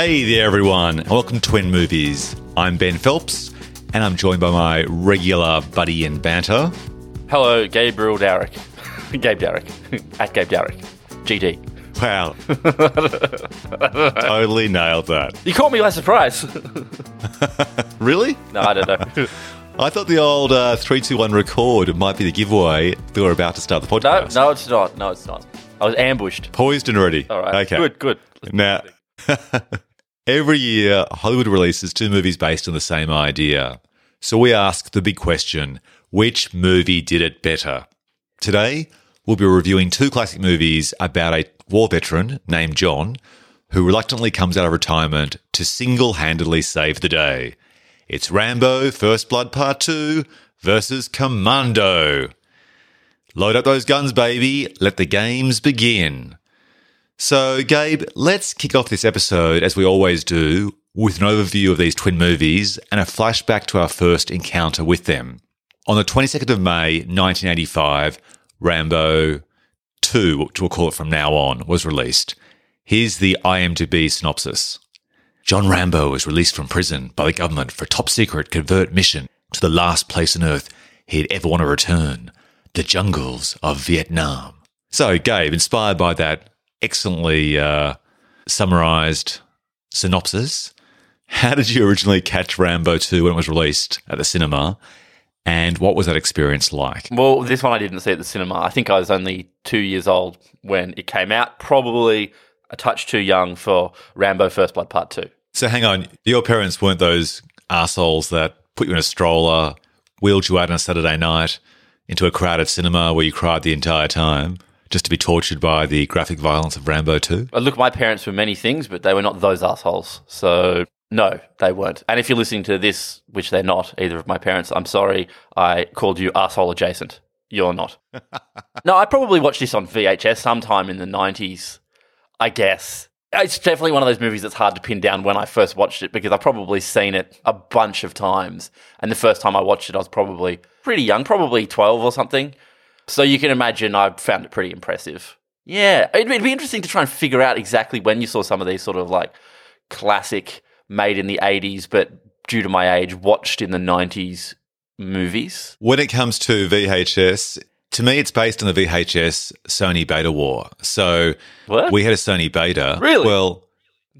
Hey there, everyone, welcome to Twin Movies. I'm Ben Phelps, and I'm joined by my regular buddy and banter. Hello, Gabriel Dowrick. Gabe Dowrick. At Gabe Dowrick. GD. Wow. totally nailed that. You caught me by surprise. Really? no, I don't know. I thought the old uh, 321 record might be the giveaway that we're about to start the No, podcast. no, it's not. No, it's not. I was ambushed. Poised and ready. All right. Okay. Good, good. Now, every year, Hollywood releases two movies based on the same idea. So we ask the big question which movie did it better? Today, we'll be reviewing two classic movies about a war veteran named John who reluctantly comes out of retirement to single handedly save the day. It's Rambo First Blood Part 2 versus Commando. Load up those guns, baby. Let the games begin. So, Gabe, let's kick off this episode, as we always do, with an overview of these twin movies and a flashback to our first encounter with them. On the 22nd of May, 1985, Rambo 2, which we'll call it from now on, was released. Here's the IMDb synopsis. John Rambo was released from prison by the government for a top secret covert mission to the last place on earth he'd ever want to return the jungles of Vietnam. So, Gabe, inspired by that excellently uh, summarized synopsis, how did you originally catch Rambo 2 when it was released at the cinema? And what was that experience like? Well, this one I didn't see at the cinema. I think I was only two years old when it came out. Probably a touch too young for Rambo First Blood Part 2. So, hang on, your parents weren't those assholes that put you in a stroller, wheeled you out on a Saturday night into a crowded cinema where you cried the entire time just to be tortured by the graphic violence of Rambo 2? Uh, Look, my parents were many things, but they were not those assholes. So, no, they weren't. And if you're listening to this, which they're not, either of my parents, I'm sorry I called you asshole adjacent. You're not. no, I probably watched this on VHS sometime in the 90s, I guess. It's definitely one of those movies that's hard to pin down when I first watched it because I've probably seen it a bunch of times. And the first time I watched it, I was probably pretty young, probably 12 or something. So you can imagine I found it pretty impressive. Yeah, it'd, it'd be interesting to try and figure out exactly when you saw some of these sort of like classic made in the 80s, but due to my age, watched in the 90s movies. When it comes to VHS, to me, it's based on the VHS Sony Beta War. So What? we had a Sony Beta. Really? Well,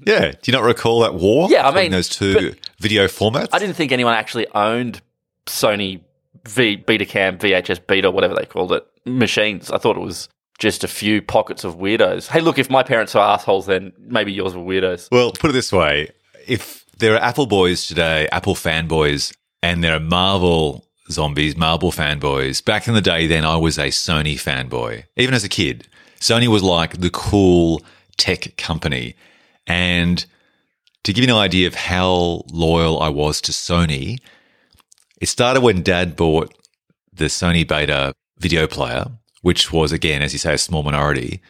yeah. Do you not recall that war? Yeah, I mean, those two video formats. I didn't think anyone actually owned Sony v, Betacam, VHS Beta, whatever they called it, machines. I thought it was just a few pockets of weirdos. Hey, look, if my parents are assholes, then maybe yours were weirdos. Well, put it this way: if there are Apple boys today, Apple fanboys, and there are Marvel zombies, Marvel fanboys, back in the day, then I was a Sony fanboy. Even as a kid, Sony was like the cool tech company. And to give you an idea of how loyal I was to Sony, it started when Dad bought the Sony Beta video player, which was again, as you say, a small minority.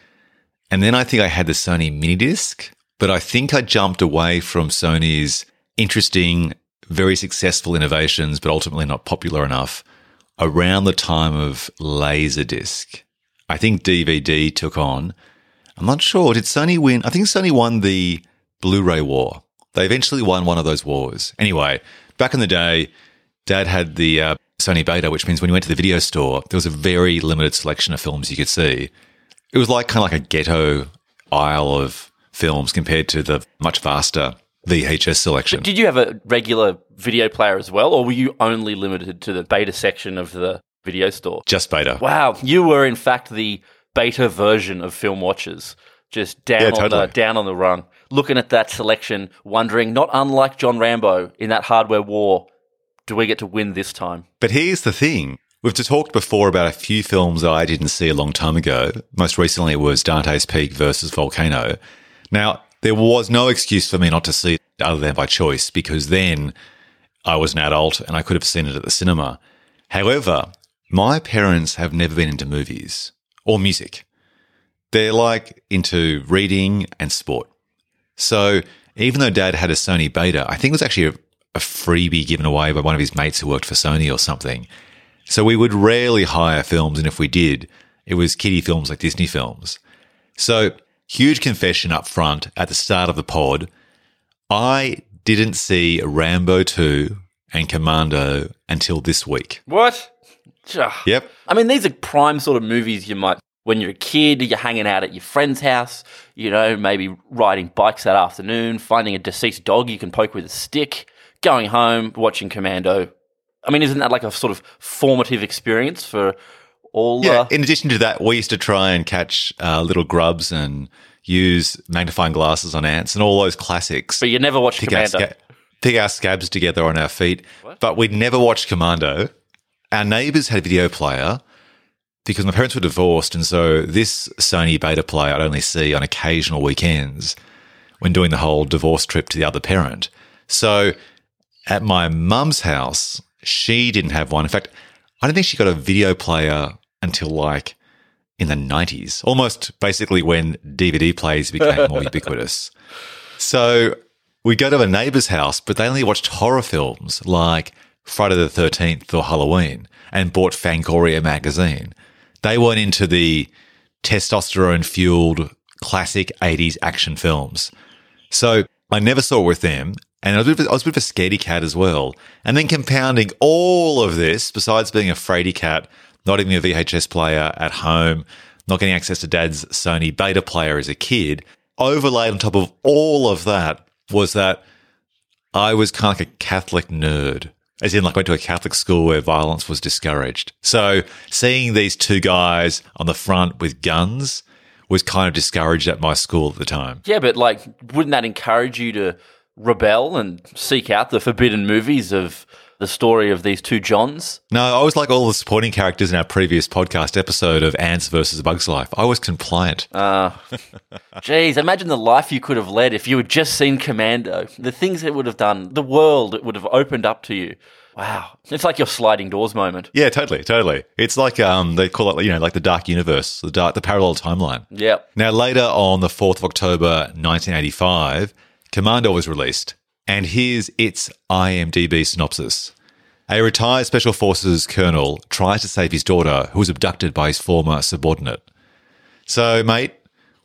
And then I think I had the Sony mini disc, but I think I jumped away from Sony's interesting, very successful innovations, but ultimately not popular enough around the time of Laserdisc. I think DVD took on. I'm not sure. Did Sony win? I think Sony won the Blu ray war. They eventually won one of those wars. Anyway, back in the day, Dad had the uh, Sony Beta, which means when you went to the video store, there was a very limited selection of films you could see. It was like kind of like a ghetto aisle of films compared to the much vaster VHS selection. Did you have a regular video player as well, or were you only limited to the beta section of the video store? Just Beta. Wow, you were in fact the beta version of film watchers, just down Yeah, on totally. the down on the rung, looking at that selection, wondering, not unlike John Rambo in that hardware war, do we get to win this time? But here's the thing. We've talked before about a few films that I didn't see a long time ago. Most recently, it was Dante's Peak versus Volcano. Now, there was no excuse for me not to see it other than by choice because then I was an adult and I could have seen it at the cinema. However, my parents have never been into movies or music. They're like into reading and sport. So even though dad had a Sony beta, I think it was actually a, a freebie given away by one of his mates who worked for Sony or something. So we would rarely hire films. And if we did, it was kiddie films like Disney films. So huge confession up front at the start of the pod. I didn't see Rambo 2 and Commando until this week. What? Yep. I mean, these are prime sort of movies you might, when you're a kid, you're hanging out at your friend's house, you know, maybe riding bikes that afternoon, finding a deceased dog you can poke with a stick, going home, watching Commando. I mean, isn't that like a sort of formative experience for all? Yeah. Uh, In addition to that, we used to try and catch uh, little grubs and use magnifying glasses on ants and all those classics. but you never watched pick our, Commando. sca- pick our scabs together on our feet. But we'd never watched Commando. Our neighbours had a video player because my parents were divorced. And so this Sony beta player I'd only see on occasional weekends when doing the whole divorce trip to the other parent. So at my mum's house, she didn't have one. In fact, I don't think she got a video player until like in the 90s, almost basically when DVD players became more ubiquitous. So we go to a neighbour's house, but they only watched horror films like Friday the 13th or Halloween and bought Fangoria magazine. They weren't into the testosterone fueled classic 80s action films. So I never saw it with them. And I was, bit I was a bit of a scaredy cat as well. And then compounding all of this, besides being a fraidy cat, not having a VHS player at home, not getting access to dad's Sony beta player as a kid, overlaid on top of all of that was that I was kind of like a Catholic nerd. As in, like, went to a Catholic school where violence was discouraged. So seeing these two guys on the front with guns was kind of discouraged at my school at the time. Yeah, but like, wouldn't that encourage you to rebel and seek out the forbidden movies of the story of these two Johns? No, I was like all the supporting characters in our previous podcast episode of Ants versus Bugs Life. I was compliant. Uh, geez, imagine the life you could have led if you had just seen Commando. The things it would have done, the world it would have opened up to you. Wow, it's like your sliding doors moment. yeah, totally, totally. It's like um, they call it, you know, like the dark universe, the dark, the parallel timeline. Yep. Now, later on the 4th of October 1985, Commando was released, and here's its IMDb synopsis. A retired Special Forces colonel tries to save his daughter, who was abducted by his former subordinate. So, mate,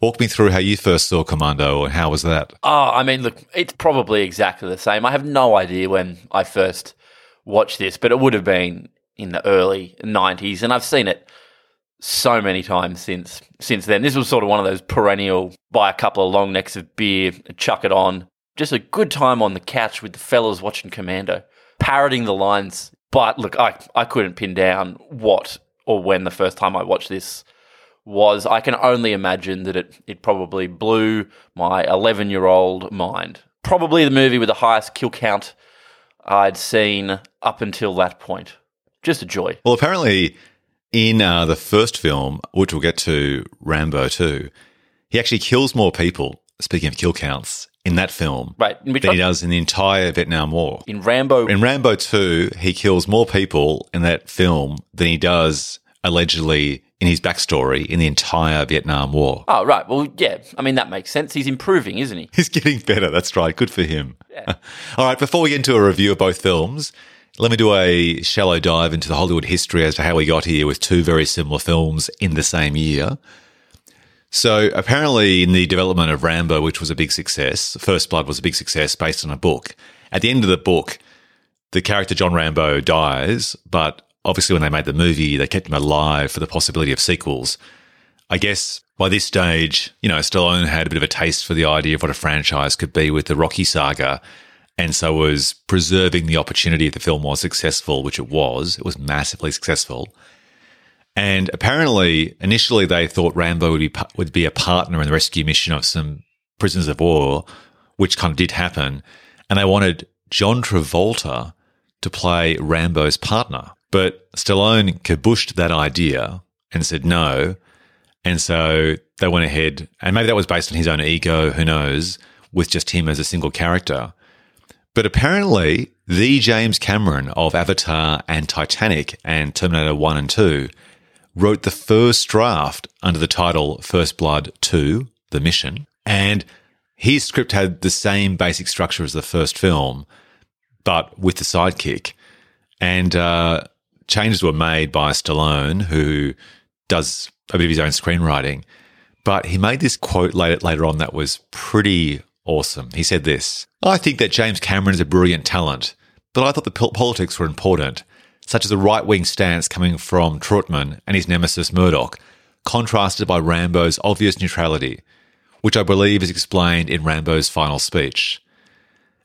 walk me through how you first saw Commando, and how was that? Oh, I mean, look, it's probably exactly the same. I have no idea when I first watched this, but it would have been in the early 90s, and I've seen it so many times since since then. This was sort of one of those perennial buy a couple of long necks of beer, chuck it on. Just a good time on the couch with the fellas watching Commando, parroting the lines. But look, I, I couldn't pin down what or when the first time I watched this was. I can only imagine that it, it probably blew my 11 year old mind. Probably the movie with the highest kill count I'd seen up until that point. Just a joy. Well, apparently, in uh, the first film, which we'll get to, Rambo 2, he actually kills more people, speaking of kill counts, in that film Right. Than he does in the entire Vietnam War. in Rambo. In Rambo 2, he kills more people in that film than he does allegedly in his backstory in the entire Vietnam War. oh, right. Well, yeah. I mean, that makes sense. He's improving, isn't he? He's getting better. That's right. Good for him. All right. Before we get into a review of both films, let me do a shallow dive into the Hollywood history as to how we got here with two very similar films in the same year. So, apparently, in the development of Rambo, which was a big success, First Blood was a big success based on a book. At the end of the book, the character John Rambo dies, but obviously, when they made the movie, they kept him alive for the possibility of sequels. I guess by this stage, you know, Stallone had a bit of a taste for the idea of what a franchise could be with the Rocky saga, and so was preserving the opportunity if the film was successful, which it was. It was massively successful. And apparently, initially they thought Rambo would be would be a partner in the rescue mission of some prisoners of war, which kind of did happen. And they wanted John Travolta to play Rambo's partner. But Stallone kabushed that idea and said no. And so they went ahead, and maybe that was based on his own ego, who knows, with just him as a single character. But apparently, the James Cameron of Avatar and Titanic and Terminator 1 and 2 wrote the first draft under the title First Blood 2, The Mission. And his script had the same basic structure as the first film, but with the sidekick. And uh, changes were made by Stallone, who does a bit of his own screenwriting. But he made this quote later, later on that was pretty Awesome. He said this I think that James Cameron is a brilliant talent, but I thought the po- politics were important, such as a right wing stance coming from Trautman and his nemesis Murdock, contrasted by Rambo's obvious neutrality, which I believe is explained in Rambo's final speech.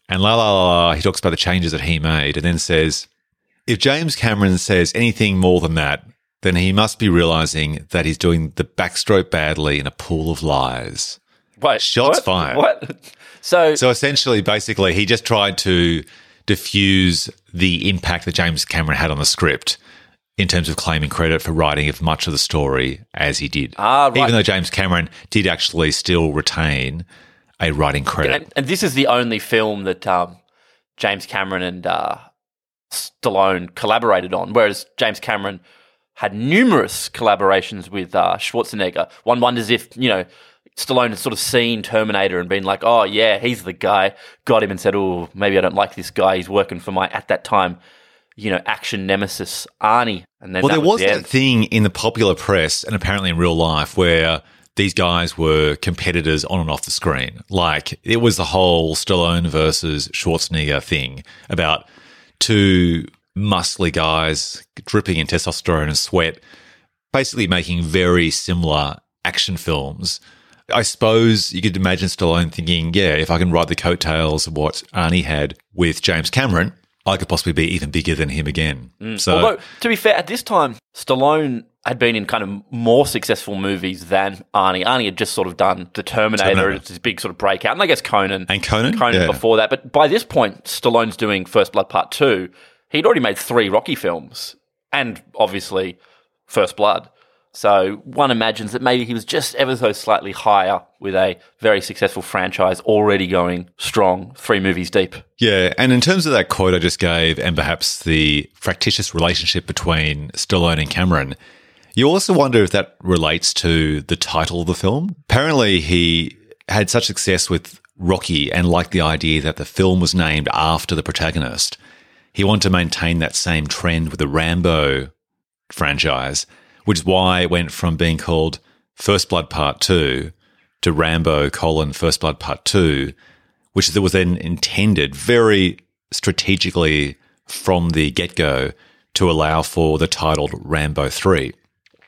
And la la la, la he talks about the changes that he made and then says, if James Cameron says anything more than that, then he must be realizing that he's doing the backstroke badly in a pool of lies. Wait, Shots what? fired. What? So, So essentially, basically, he just tried to diffuse the impact that James Cameron had on the script in terms of claiming credit for writing of much of the story as he did. Ah, right. Even though James Cameron did actually still retain a writing credit. and, and this is the only film that um, James Cameron and uh, Stallone collaborated on, whereas James Cameron had numerous collaborations with uh, Schwarzenegger. One wonders if you know Stallone had sort of seen Terminator and been like, "Oh yeah, he's the guy." Got him and said, "Oh, maybe I don't like this guy. He's working for my at that time." You know, action nemesis Arnie, and then Well, there was the that end. thing in the popular press and apparently in real life where these guys were competitors on and off the screen. Like it was the whole Stallone versus Schwarzenegger thing about two muscly guys dripping in testosterone and sweat, basically making very similar action films. I suppose you could imagine Stallone thinking, yeah, if I can ride the coattails of what Arnie had with James Cameron, I could possibly be even bigger than him again. Mm. So Although, to be fair, at this time, Stallone had been in kind of more successful movies than Arnie. Arnie had just sort of done The Terminator, Terminator. it's his big sort of breakout, and I guess Conan. And Conan? Conan Yeah. before that. But by this point, Stallone's doing First Blood Part 2. He'd already made three Rocky films, and obviously First Blood. So one imagines that maybe he was just ever so slightly higher with a very successful franchise already going strong, three movies deep. Yeah, and in terms of that quote I just gave, and perhaps the fractious relationship between Stallone and Cameron, you also wonder if that relates to the title of the film. Apparently, he had such success with Rocky and liked the idea that the film was named after the protagonist. He wanted to maintain that same trend with the Rambo franchise, which is why it went from being called First Blood Part 2 to Rambo colon First Blood Part 2 which was then intended very strategically from the get go to allow for the titled Rambo 3.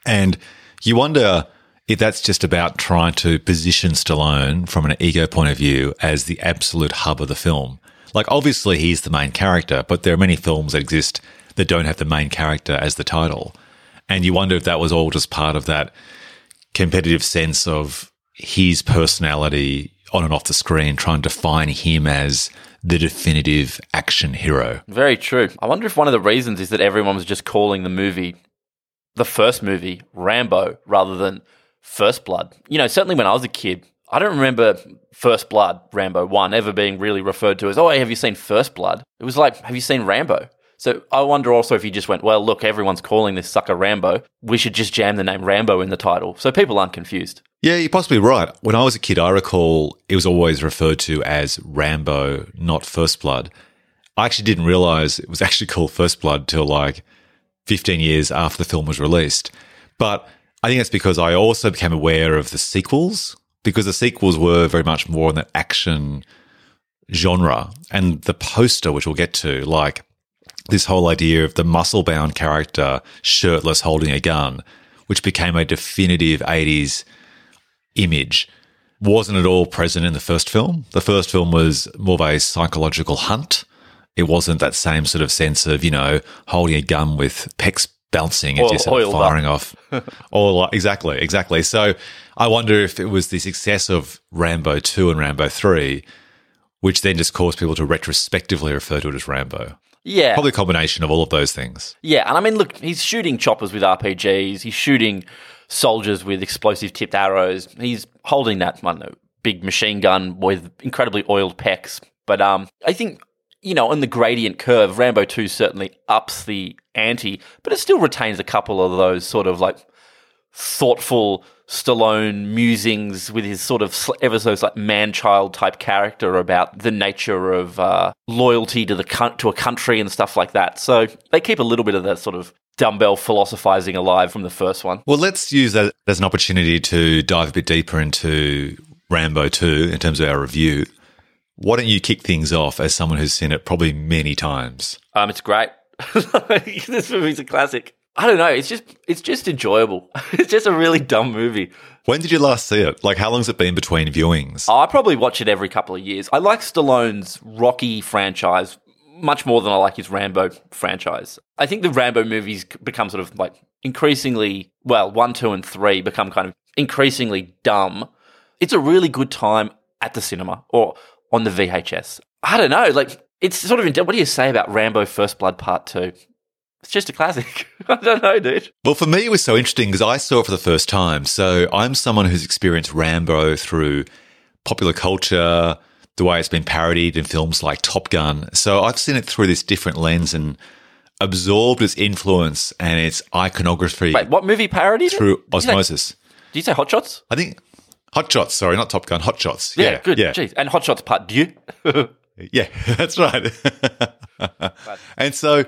And you wonder if that's just about trying to position Stallone from an ego point of view as the absolute hub of the film. Like, obviously, he's the main character, but there are many films that exist that don't have the main character as the title. And you wonder if that was all just part of that competitive sense of his personality on and off the screen, trying to define him as the definitive action hero. Very true. I wonder if one of the reasons is that everyone was just calling the movie, the first movie, Rambo, rather than First Blood. You know, certainly when I was a kid, I don't remember First Blood, Rambo 1, ever being really referred to as, oh, have you seen First Blood? It was like, have you seen Rambo? So I wonder also if he just went, well, look, everyone's calling this sucker Rambo. We should just jam the name Rambo in the title so people aren't confused. Yeah, you're possibly right. When I was a kid, I recall it was always referred to as Rambo, not First Blood. I actually didn't realize it was actually called First Blood till like 15 years after the film was released. But I think that's because I also became aware of the sequels, because the sequels were very much more in the action genre. And the poster, which we'll get to, like this whole idea of the muscle bound character shirtless holding a gun, which became a definitive 80s image wasn't at all present in the first film. The first film was more of a psychological hunt. It wasn't that same sort of sense of, you know, holding a gun with pecs bouncing as Oil- you're sort of oiled up. firing off. All exactly, exactly. So I wonder if it was the success of Rambo 2 and Rambo 3, which then just caused people to retrospectively refer to it as Rambo. Yeah. Probably a combination of all of those things. Yeah, and I mean, look, he's shooting choppers with RPGs. He's shooting soldiers with explosive tipped arrows. He's holding that, I know, big machine gun with incredibly oiled pecs. But um, I think, you know, on the gradient curve, Rambo 2 certainly ups the ante, but it still retains a couple of those sort of like thoughtful Stallone musings with his sort of ever so like man-child type character about the nature of uh, loyalty to the to a country and stuff like that. So they keep a little bit of that sort of dumbbell philosophizing alive from the first one. Well, let's use that as an opportunity to dive a bit deeper into Rambo 2 in terms of our review. Why don't you kick things off as someone who's seen it probably many times? Um, it's great. this movie's a classic. I don't know. It's just it's just enjoyable. It's just a really dumb movie. When did you last see it? Like, how long's it been between viewings? I probably watch it every couple of years. I like Stallone's Rocky franchise much more than I like his Rambo franchise. I think the Rambo movies become sort of like increasingly, well, one, two, and three become kind of increasingly dumb. It's a really good time at the cinema or on the VHS. I don't know, like it's sort of. What do you say about Rambo: First Blood Part Two? It's just a classic. I don't know, dude. Well, for me, it was so interesting because I saw it for the first time. So I'm someone who's experienced Rambo through popular culture, the way it's been parodied in films like Top Gun. So I've seen it through this different lens and absorbed its influence and its iconography. Wait, what movie parodied through osmosis? Did you, say, did you say Hot Shots? I think Hot Shots. Sorry, not Top Gun. Hot Shots. Yeah, yeah good. Yeah. Jeez. And Hot Shots Part Two. yeah, that's right. and so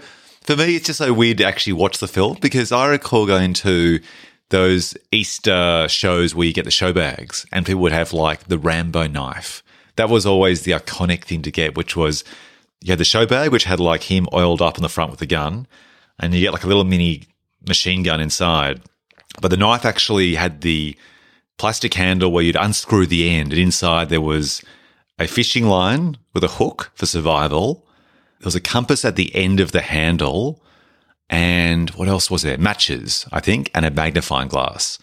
for me, it's just so weird to actually watch the film because I recall going to those Easter shows where you get the show bags and people would have like the Rambo knife. That was always the iconic thing to get, which was you had the show bag, which had like him oiled up in the front with the gun, and you get like a little mini machine gun inside. But the knife actually had the plastic handle where you'd unscrew the end, and inside there was a fishing line with a hook for survival. There was a compass at the end of the handle. And what else was there? Matches, I think, and a magnifying glass.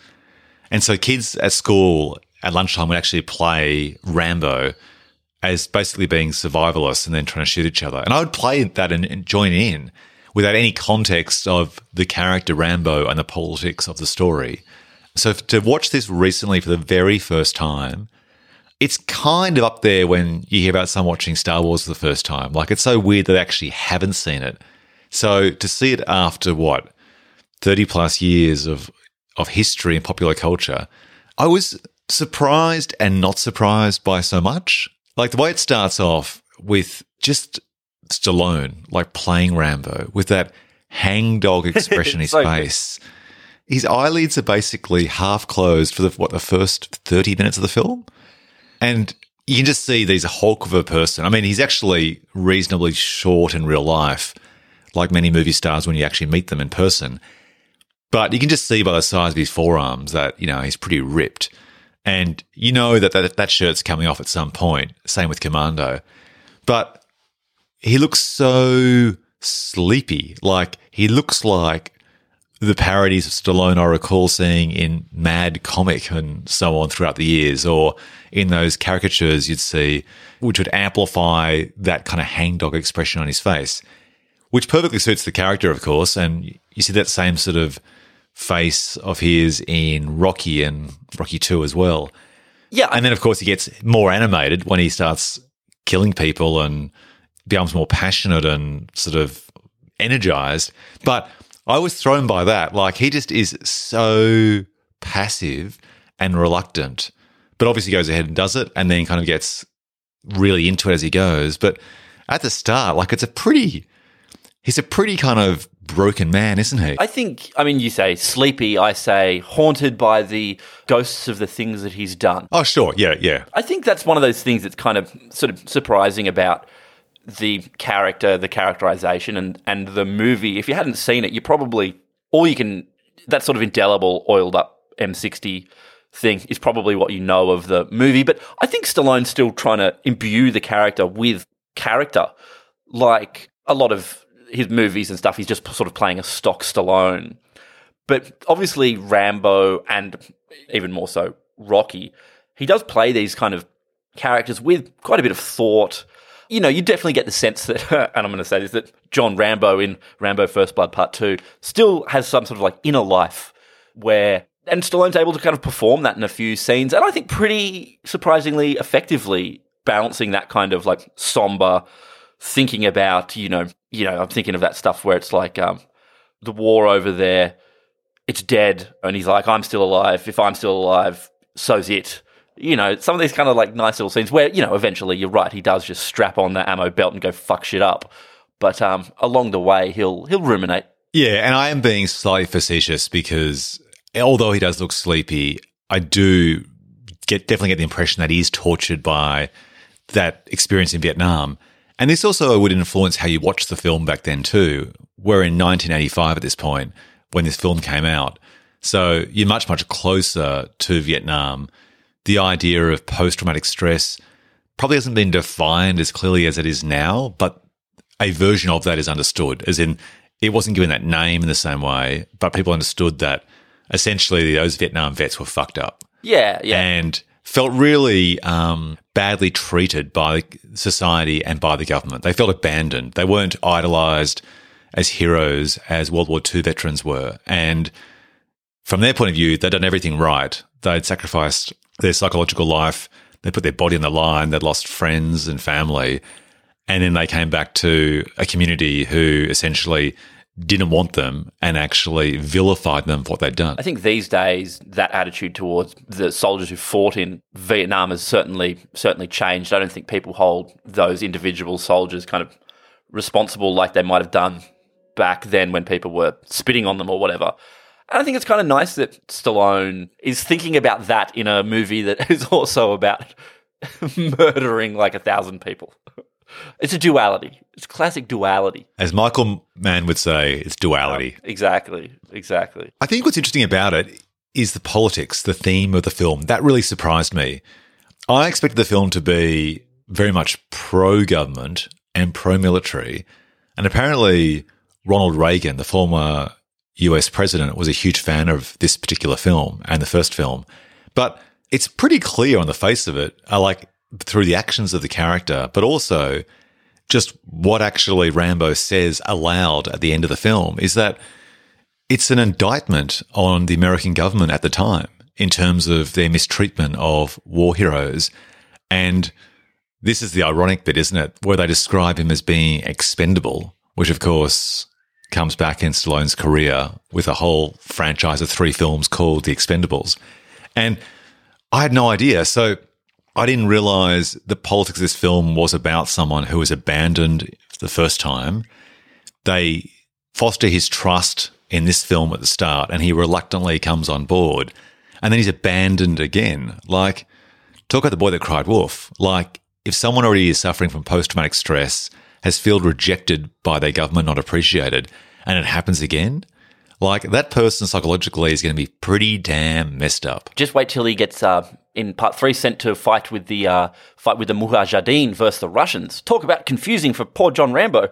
And so kids at school at lunchtime would actually play Rambo as basically being survivalists and then trying to shoot each other. And I would play that and, and join in without any context of the character Rambo and the politics of the story. So to watch this recently for the very first time, it's kind of up there when you hear about someone watching Star Wars for the first time. Like it's so weird that they actually haven't seen it. So to see it after what, 30 plus years of of history and popular culture, I was surprised and not surprised by so much. Like the way it starts off with just Stallone, like playing Rambo with that hangdog expression in his so face. His eyelids are basically half closed for the what the first 30 minutes of the film. And you can just see these hulk of a person. I mean, he's actually reasonably short in real life, like many movie stars when you actually meet them in person. But you can just see by the size of his forearms that, you know, he's pretty ripped. And you know that that, that shirt's coming off at some point. Same with Commando. But he looks so sleepy. Like he looks like the parodies of Stallone I recall seeing in Mad Comic and so on throughout the years, or in those caricatures you'd see, which would amplify that kind of hangdog expression on his face, which perfectly suits the character, of course. And you see that same sort of face of his in Rocky and Rocky 2 as well. Yeah. And then, of course, he gets more animated when he starts killing people and becomes more passionate and sort of energized. But I was thrown by that. Like, he just is so passive and reluctant, but obviously goes ahead and does it and then kind of gets really into it as he goes. But at the start, like, it's a pretty, he's a pretty kind of broken man, isn't he? I think, I mean, you say sleepy, I say haunted by the ghosts of the things that he's done. oh, sure. Yeah, yeah. I think that's one of those things that's kind of sort of surprising about the character, the characterization, and, and the movie. If you hadn't seen it, you probably, all you can, that sort of indelible, oiled up M60 thing is probably what you know of the movie. But I think Stallone's still trying to imbue the character with character. Like a lot of his movies and stuff, he's just sort of playing a stock Stallone. But obviously, Rambo and even more so Rocky, he does play these kind of characters with quite a bit of thought. You know, you definitely get the sense that, and I'm going to say this, that John Rambo in Rambo First Blood Part 2 still has some sort of like inner life where, and Stallone's able to kind of perform that in a few scenes, and I think pretty surprisingly effectively balancing that kind of like somber thinking about, you know, you know, I'm thinking of that stuff where it's like um, the war over there, it's dead, and he's like, I'm still alive. If I'm still alive, so's it. You know, some of these kind of like nice little scenes where, you know, eventually you're right, he does just strap on the ammo belt and go fuck shit up. But um, along the way, he'll he'll ruminate. Yeah, and I am being slightly facetious because although he does look sleepy, I do get definitely get the impression that he's tortured by that experience in Vietnam. And this also would influence how you watch the film back then too. We're in 1985 at this point when this film came out. So you're much, much closer to Vietnam. The idea of post traumatic stress probably hasn't been defined as clearly as it is now, but a version of that is understood, as in it wasn't given that name in the same way, but people understood that essentially those Vietnam vets were fucked up. Yeah, yeah. And felt really um, badly treated by society and by the government. They felt abandoned. They weren't idolized as heroes as World War II veterans were. And from their point of view, they'd done everything right. They'd sacrificed their psychological life, they put their body on the line, they'd lost friends and family. And then they came back to a community who essentially didn't want them and actually vilified them for what they'd done. I think these days that attitude towards the soldiers who fought in Vietnam has certainly certainly changed. I don't think people hold those individual soldiers kind of responsible like they might have done back then when people were spitting on them or whatever. And I think it's kind of nice that Stallone is thinking about that in a movie that is also about murdering like a thousand people. It's a duality. It's classic duality. As Michael Mann would say, it's duality. Exactly. Exactly. I think what's interesting about it is the politics, the theme of the film. That really surprised me. I expected the film to be very much pro government and pro military. And apparently, Ronald Reagan, the former US president, was a huge fan of this particular film and the first film. But it's pretty clear on the face of it, uh, like through the actions of the character, but also just what actually Rambo says aloud at the end of the film is that it's an indictment on the American government at the time in terms of their mistreatment of war heroes. And this is the ironic bit, isn't it? Where they describe him as being expendable, which of course comes back in Stallone's career with a whole franchise of three films called The Expendables. And I had no idea. So I didn't realize the politics of this film was about someone who was abandoned the first time. They foster his trust in this film at the start, and he reluctantly comes on board. And then he's abandoned again. Like, talk about the boy that cried wolf. Like, if someone already is suffering from post traumatic stress, has felt rejected by their government, not appreciated, and it happens again, like that person psychologically is going to be pretty damn messed up. Just wait till he gets uh, in part three sent to fight with the uh, fight with the Mujahideen versus the Russians. Talk about confusing for poor John Rambo.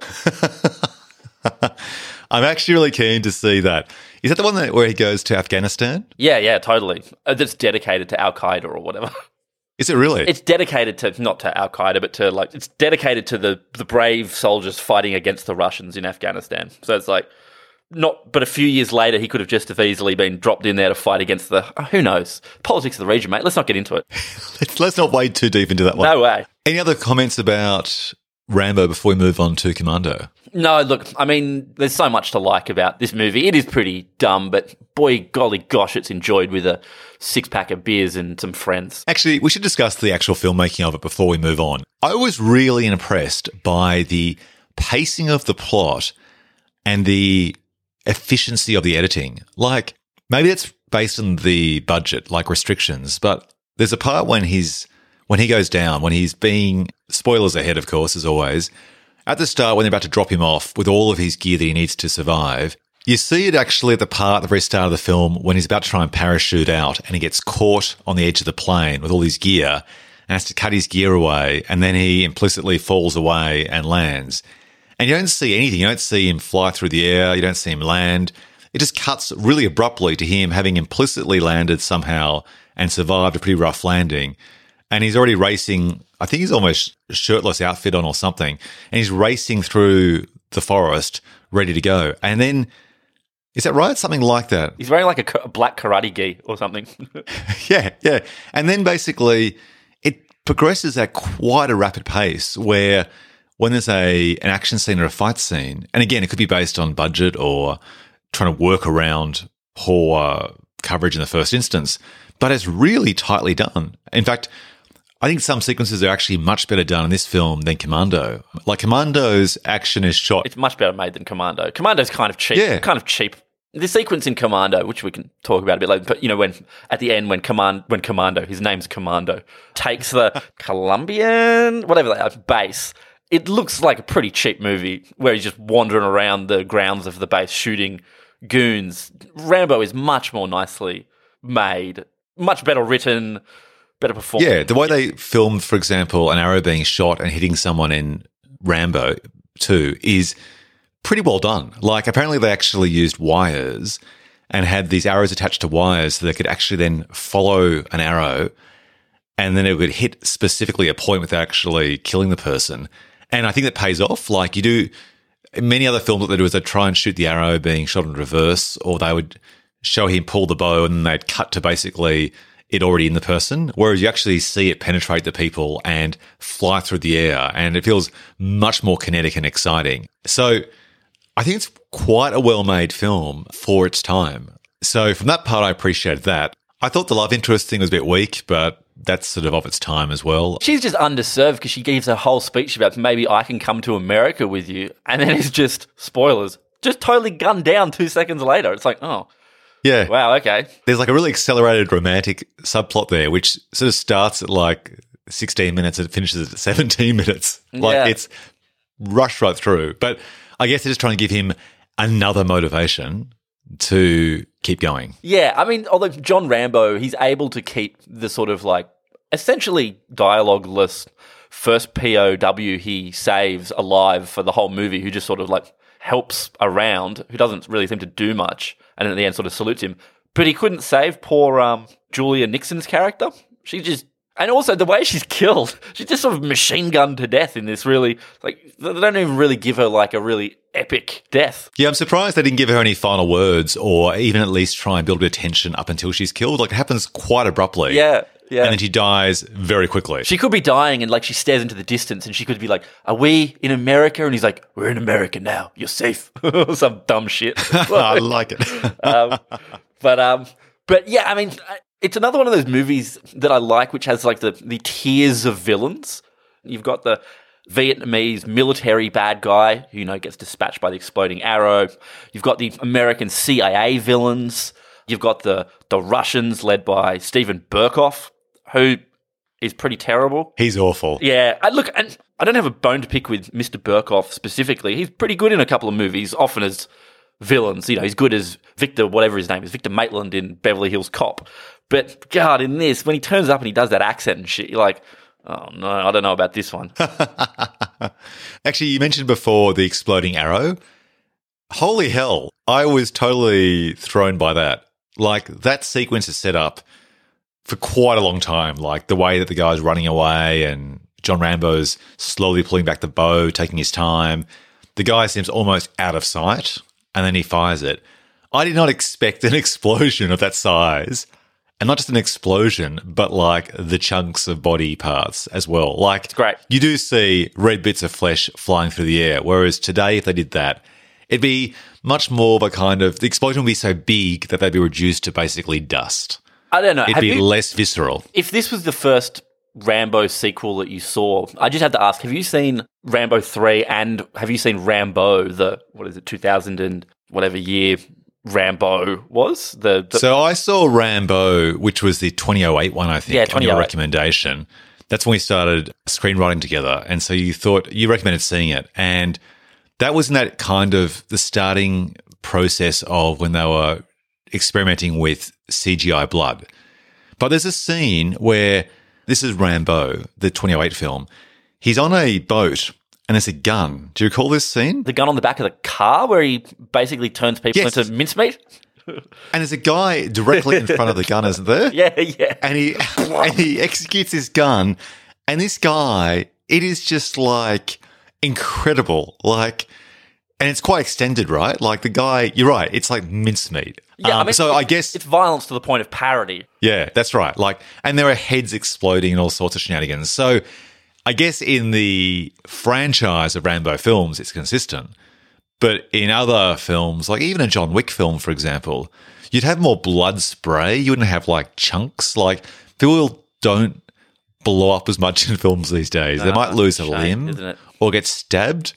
I'm actually really keen to see that. Is that the one that, where he goes to Afghanistan? Yeah, yeah, totally. Uh, that's dedicated to Al Qaeda or whatever. Is it really? It's dedicated to not to Al Qaeda, but to like it's dedicated to the the brave soldiers fighting against the Russians in Afghanistan. So it's like not, but a few years later, he could have just as easily been dropped in there to fight against the. Uh, who knows? Politics of the region, mate. Let's not get into it. let's, let's not wade too deep into that one. No way. Any other comments about Rambo before we move on to Commando? No, look, I mean, there's so much to like about this movie. It is pretty dumb, but boy, golly gosh, it's enjoyed with a six pack of beers and some friends. Actually, we should discuss the actual filmmaking of it before we move on. I was really impressed by the pacing of the plot and the efficiency of the editing. Like, maybe it's based on the budget, like restrictions, but there's a part when he's when he goes down, when he's being spoilers ahead, of course, as always. At the start, when they're about to drop him off with all of his gear that he needs to survive, you see it actually at the part at the very start of the film when he's about to try and parachute out and he gets caught on the edge of the plane with all his gear and has to cut his gear away and then he implicitly falls away and lands. And you don't see anything. You don't see him fly through the air. You don't see him land. It just cuts really abruptly to him having implicitly landed somehow and survived a pretty rough landing and he's already racing. I think he's almost shirtless outfit on or something, and he's racing through the forest, ready to go. And then, is that right? Something like that. He's wearing like a, a black karate gi or something. yeah, yeah. And then basically, it progresses at quite a rapid pace where when there's a an action scene or a fight scene, and again, it could be based on budget or trying to work around poor coverage in the first instance, but it's really tightly done. In fact, I think some sequences are actually much better done in this film than Commando. Like Commando's action is shot. It's much better made than Commando. Commando's kind of cheap. Yeah. Kind of cheap the sequence in Commando, which we can talk about a bit later, but you know, when at the end, when command, when Commando, his name's Commando, takes the Colombian, whatever they are, base, it looks like a pretty cheap movie where he's just wandering around the grounds of the base shooting goons. Rambo is much more nicely made, much better written, better performed. Yeah, the way they filmed, for example, an arrow being shot and hitting someone in Rambo 2 is pretty well done. Like, apparently, they actually used wires and had these arrows attached to wires so they could actually then follow an arrow and then it would hit specifically a point without actually killing the person. And I think that pays off. Like, you do many other films, what they do is they try and shoot the arrow being shot in reverse, or they would show him pull the bow and they'd cut to basically it already in the person, whereas you actually see it penetrate the people and fly through the air, and it feels much more kinetic and exciting. So I think it's quite a well made film for its time. So from that part, I appreciated that. I thought the love interest thing was a bit weak, but that's sort of of its time as well. She's just underserved because she gives a whole speech about maybe I can come to America with you, and then it's just spoilers, just totally gunned down two seconds later. It's like, oh, Yeah. wow, okay, There's like a really accelerated romantic subplot there, which sort of starts at like 16 minutes and finishes at 17 minutes. Like Yeah. it's rushed right through. But I guess they're just trying to give him another motivation to keep going. yeah. I mean, although John Rambo, he's able to keep the sort of like essentially dialogueless first POW he saves alive for the whole movie, who just sort of like helps around, who doesn't really seem to do much, and at the end sort of salutes him. But he couldn't save poor um, Julia Nickson's character. She just. And also the way she's killed, she's just sort of machine gunned to death in this really like they don't even really give her like a really epic death. Yeah, I'm surprised they didn't give her any final words or even at least try and build a tension up until she's killed. Like it happens quite abruptly. Yeah, yeah. And then she dies very quickly. She could be dying and like she stares into the distance and she could be like, Are we in America? And he's like, We're in America now. You're safe. Some dumb shit. I like it. um, but um, but yeah, I mean, it's another one of those movies that I like, which has like the the tiers of villains. You've got the Vietnamese military bad guy who you know gets dispatched by the exploding arrow. You've got the American CIA villains. You've got the the Russians led by Steven Berkoff, who is pretty terrible. He's awful. Yeah, I, look, and I don't have a bone to pick with Mr. Berkoff specifically. He's pretty good in a couple of movies, often as villains. You know, he's good as Victor, whatever his name is, Victor Maitland in Beverly Hills Cop. But God, in this, when he turns up and he does that accent and shit, you're like, oh no, I don't know about this one. Actually, you mentioned before the exploding arrow. Holy hell. I was totally thrown by that. Like, that sequence is set up for quite a long time. Like, the way that the guy's running away and John Rambo's slowly pulling back the bow, taking his time. The guy seems almost out of sight, and then he fires it. I did not expect an explosion of that size. And not just an explosion, but like the chunks of body parts as well. Like, it's great. you do see red bits of flesh flying through the air. Whereas today, if they did that, it'd be much more of a kind of the explosion would be so big that they'd be reduced to basically dust. I don't know. It'd Have be you- less visceral. if this was the first Rambo sequel that you saw, I just had to ask: Have you seen Rambo three and have you seen Rambo the what is it, two thousand and whatever year Rambo was the, the So I saw Rambo, which was the 2008 one, I think, Yeah, on your oh recommendation. That's when we started screenwriting together. And so you thought, you recommended seeing it. And that was in that kind of the starting process of when they were experimenting with CGI blood. But there's a scene where this is Rambo, the 2008 film. He's on a boat and there's a gun. Do you recall this scene? the gun on the back of the car where he basically turns people Yes. into mincemeat. And there's a guy directly in front of the gun, isn't there? Yeah, yeah. and he and he executes his gun and this guy it is just like incredible like and it's quite extended right like the guy you're right it's like mincemeat Yeah, I Um, mean, so i guess It's violence to the point of parody. yeah that's right like and there are heads exploding and all sorts of shenanigans so i guess in the franchise of rambo films it's consistent but in other films, like even a John Wick film, for example, you'd have more blood spray. You wouldn't have like chunks. Like people don't blow up as much in films these days. they might lose a shame, limb or get stabbed.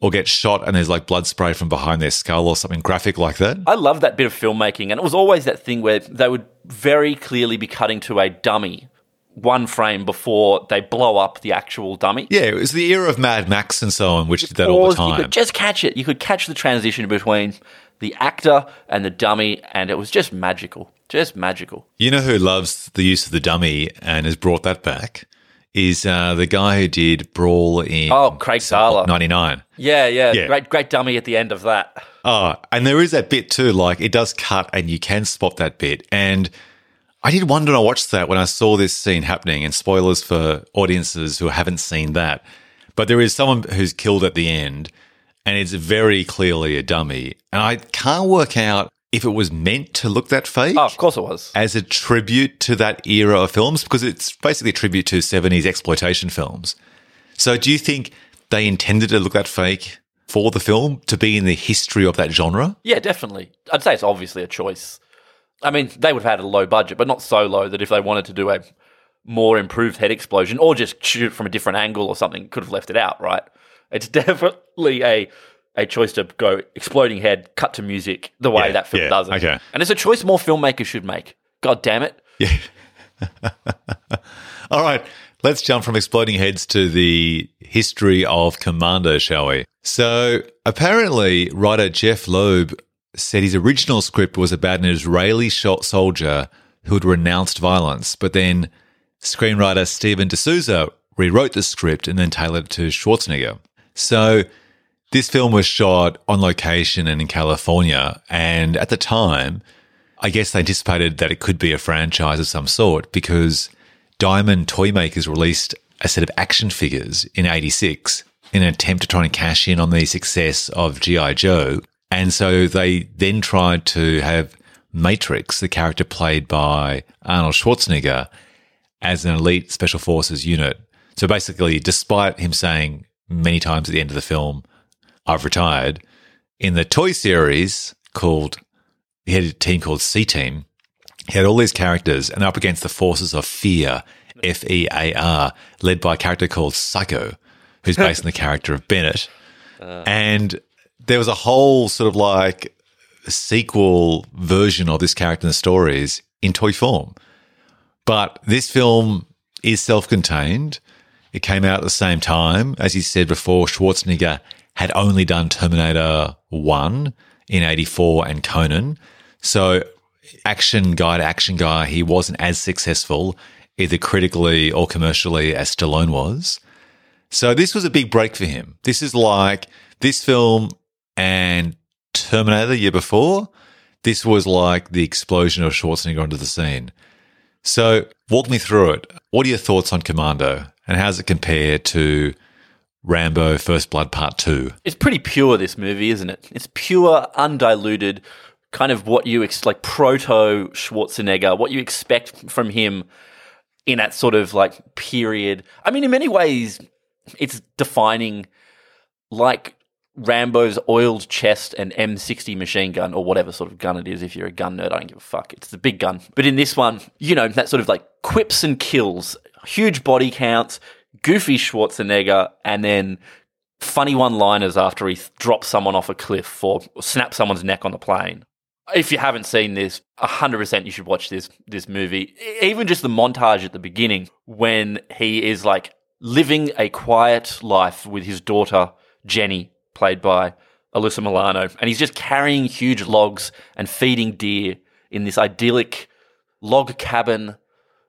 Or get shot and there's like blood spray from behind their skull or something graphic like that. I love that bit of filmmaking, and it was always that thing where they would very clearly be cutting to a dummy one frame before they blow up the actual dummy. Yeah, it was the era of Mad Max and so on, which did that all the time. You could just catch it. You could catch the transition between the actor and the dummy, and it was just magical. Just magical. You know who loves the use of the dummy and has brought that back? Is uh, the guy who did Brawl in Oh, Craig Zahler. 99. Yeah, yeah, Yeah. Great, great dummy at the end of that. Oh, and there is that bit too, like it does cut and you can spot that bit. And I did wonder when I watched that when I saw this scene happening, and spoilers for audiences who haven't seen that. But there is someone who's killed at the end, and it's very clearly a dummy. And I can't work out if it was meant to look that fake Oh, of course it was. as a tribute to that era of films, because it's basically a tribute to 70s exploitation films. So do you think they intended to look that fake for the film to be in the history of that genre? Yeah, definitely. I'd say it's obviously a choice. I mean, they would have had a low budget, but not so low that if they wanted to do a more improved head explosion or just shoot from a different angle or something, could have left it out, right? It's definitely a a choice to go exploding head, cut to music, the way Yeah, that film yeah, does it. okay. And it's a choice more filmmakers should make. God damn it. Yeah. All right, let's jump from exploding heads to the history of Commando, shall we? So, apparently, writer Jeph Loeb said his original script was about an Israeli shot soldier who had renounced violence, but then screenwriter Steven de Souza rewrote the script and then tailored it to Schwarzenegger. So, this film was shot on location and in California, and at the time, I guess they anticipated that it could be a franchise of some sort because Diamond Toy Makers released a set of action figures in 86 in an attempt to try and cash in on the success of G.I. Joe. And so they then tried to have Matrix, the character played by Arnold Schwarzenegger, as an elite special forces unit. So basically, despite him saying many times at the end of the film, I've retired, in the toy series called he had a team called C Team. He had all these characters and up against the forces of fear, F E A R, led by a character called Psycho, who's based on the character of Bennett. Uh. and there was a whole sort of like sequel version of this character in the stories in toy form. But this film is self contained. It came out at the same time. As you said before, Schwarzenegger had only done Terminator 1 in 84 and Conan. So, action guy to action guy, he wasn't as successful either critically or commercially as Stallone was. So, this was a big break for him. This is like this film and Terminator the year before. This was like the explosion of Schwarzenegger onto the scene. So, walk me through it. What are your thoughts on Commando and how does it compare to Rambo First Blood Part 2? It's pretty pure, this movie, isn't it? It's pure, undiluted, kind of what you ex- like proto Schwarzenegger, what you expect from him in that sort of like period. I mean, in many ways, it's defining like Rambo's oiled chest and M60 machine gun, or whatever sort of gun it is. If you're a gun nerd, I don't give a fuck. It's the big gun. But in this one, you know, that sort of like quips and kills, huge body counts, goofy Schwarzenegger, and then funny one liners after he drops someone off a cliff or snaps someone's neck on the plane. If you haven't seen this, 100% you should watch this this movie. Even just the montage at the beginning when he is like living a quiet life with his daughter Jenny, played by Alyssa Milano, and he's just carrying huge logs and feeding deer in this idyllic log cabin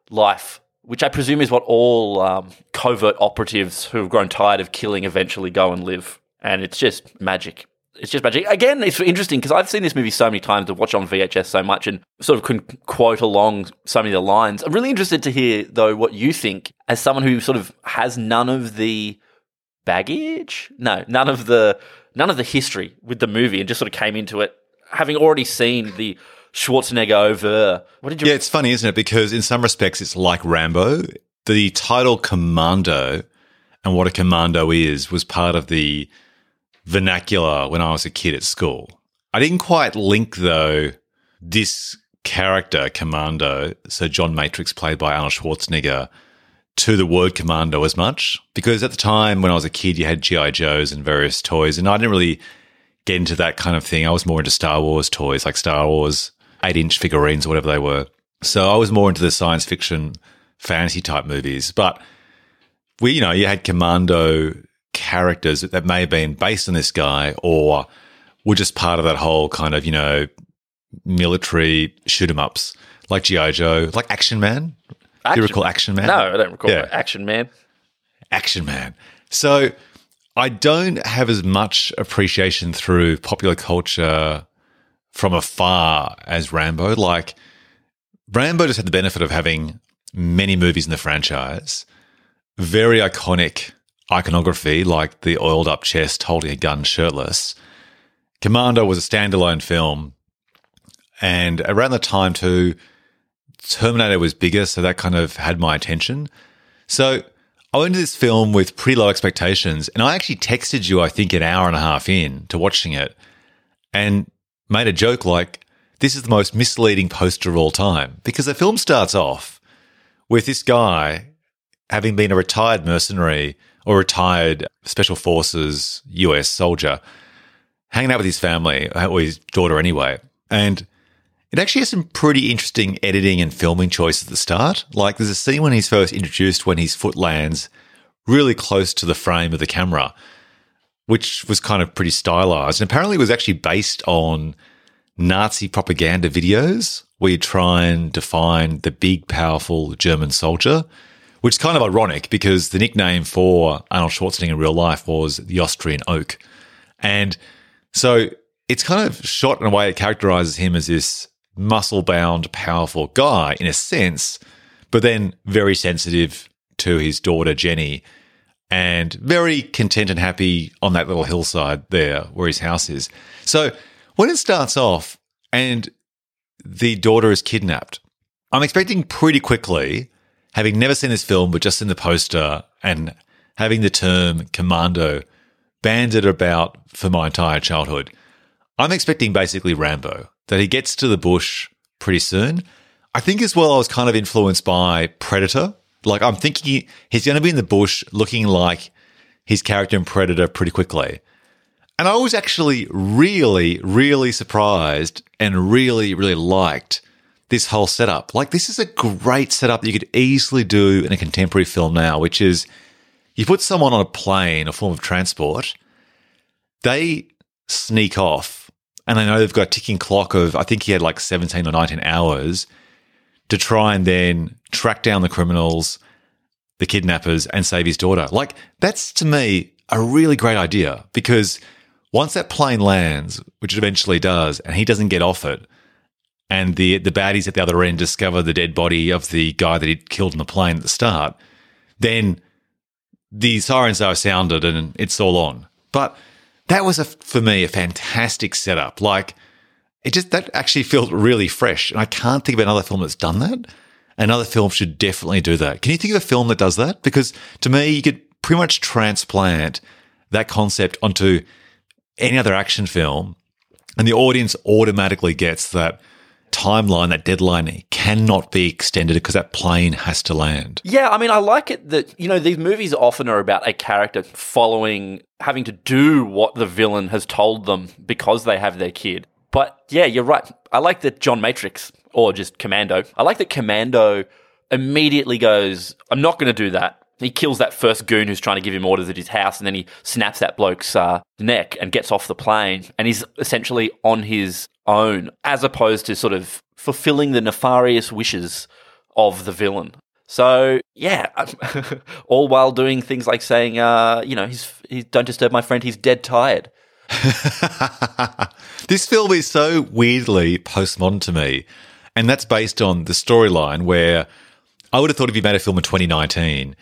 life, which I presume is what all um, covert operatives who have grown tired of killing eventually go and live. And it's just magic. It's just magic. Again, it's interesting because I've seen this movie so many times to watch on VHS so much and sort of can quote along so many of the lines. I'm really interested to hear, though, what you think as someone who sort of has none of the baggage? No, none of the none of the history with the movie and just sort of came into it having already seen the Schwarzenegger over. What did you Yeah, it's funny, isn't it? Because in some respects, it's like Rambo. The title Commando and what a commando is was part of the vernacular when I was a kid at school. I didn't quite link, though, this character, Commando, so John Matrix, played by Arnold Schwarzenegger, to the word commando as much because at the time when I was a kid, you had G.I. Joes and various toys, and I didn't really get into that kind of thing. I was more into Star Wars toys, like Star Wars eight inch figurines or whatever they were. So I was more into the science fiction, fantasy type movies. But we, you know, you had commando characters that may have been based on this guy or were just part of that whole kind of, you know, military shoot 'em ups like G.I. Joe, like Action Man. Do you recall Action Man? No, I don't recall Yeah. Action Man. Action Man. So I don't have as much appreciation through popular culture from afar as Rambo. Like Rambo just had the benefit of having many movies in the franchise, very iconic iconography, like the oiled up chest holding a gun shirtless. Commando was a standalone film. And around the time too, Terminator was bigger, so that kind of had my attention. So I went to this film with pretty low expectations, and I actually texted you, I think, an hour and a half in to watching it, and made a joke like, "This is the most misleading poster of all time," because the film starts off with this guy having been a retired mercenary or retired special forces US soldier, hanging out with his family or his daughter anyway, and it actually has some pretty interesting editing and filming choices at the start. Like there's a scene when he's first introduced when his foot lands really close to the frame of the camera, which was kind of pretty stylized. And apparently it was actually based on Nazi propaganda videos where you try and define the big, powerful German soldier, which is kind of ironic because the nickname for Arnold Schwarzenegger in real life was the Austrian Oak. And so it's kind of shot in a way it characterizes him as this muscle bound, powerful guy in a sense, but then very sensitive to his daughter, Jenny, and very content and happy on that little hillside there where his house is. So when it starts off and the daughter is kidnapped, I'm expecting pretty quickly, having never seen this film, but just seen the poster and having the term commando banded about for my entire childhood. I'm expecting basically Rambo, that he gets to the bush pretty soon. I think as well, I was kind of influenced by Predator. Like, I'm thinking he's going to be in the bush looking like his character in Predator pretty quickly. And I was actually really, really surprised and really, really liked this whole setup. Like, this is a great setup that you could easily do in a contemporary film now, which is you put someone on a plane, a form of transport, they sneak off, and I know they've got a ticking clock of, I think he had like 17 or 19 hours to try and then track down the criminals, the kidnappers, and save his daughter. Like, that's to me a really great idea because once that plane lands, which it eventually does, and he doesn't get off it, and the the baddies at the other end discover the dead body of the guy that he'd killed in the plane at the start, then the sirens are sounded and it's all on. But that was a, for me a fantastic setup. Like it just that actually felt really fresh, and I can't think of another film that's done that. Another film should definitely do that. Can you think of a film that does that? Because to me, you could pretty much transplant that concept onto any other action film, and the audience automatically gets that timeline, that deadline cannot be extended because that plane has to land. Yeah, I mean, I like it that, you know, these movies often are about a character following, having to do what the villain has told them because they have their kid. But yeah, you're right. I like that John Matrix, or just Commando, I like that Commando immediately goes, I'm not going to do that. He kills that first goon who's trying to give him orders at his house, and then he snaps that bloke's uh, neck and gets off the plane, and he's essentially on his own, as opposed to sort of fulfilling the nefarious wishes of the villain. So yeah, all while doing things like saying, uh, you know, he's, he, don't disturb my friend, he's dead tired. this film is so weirdly postmodern to me. And that's based on the storyline where I would have thought if you made a film in 2019,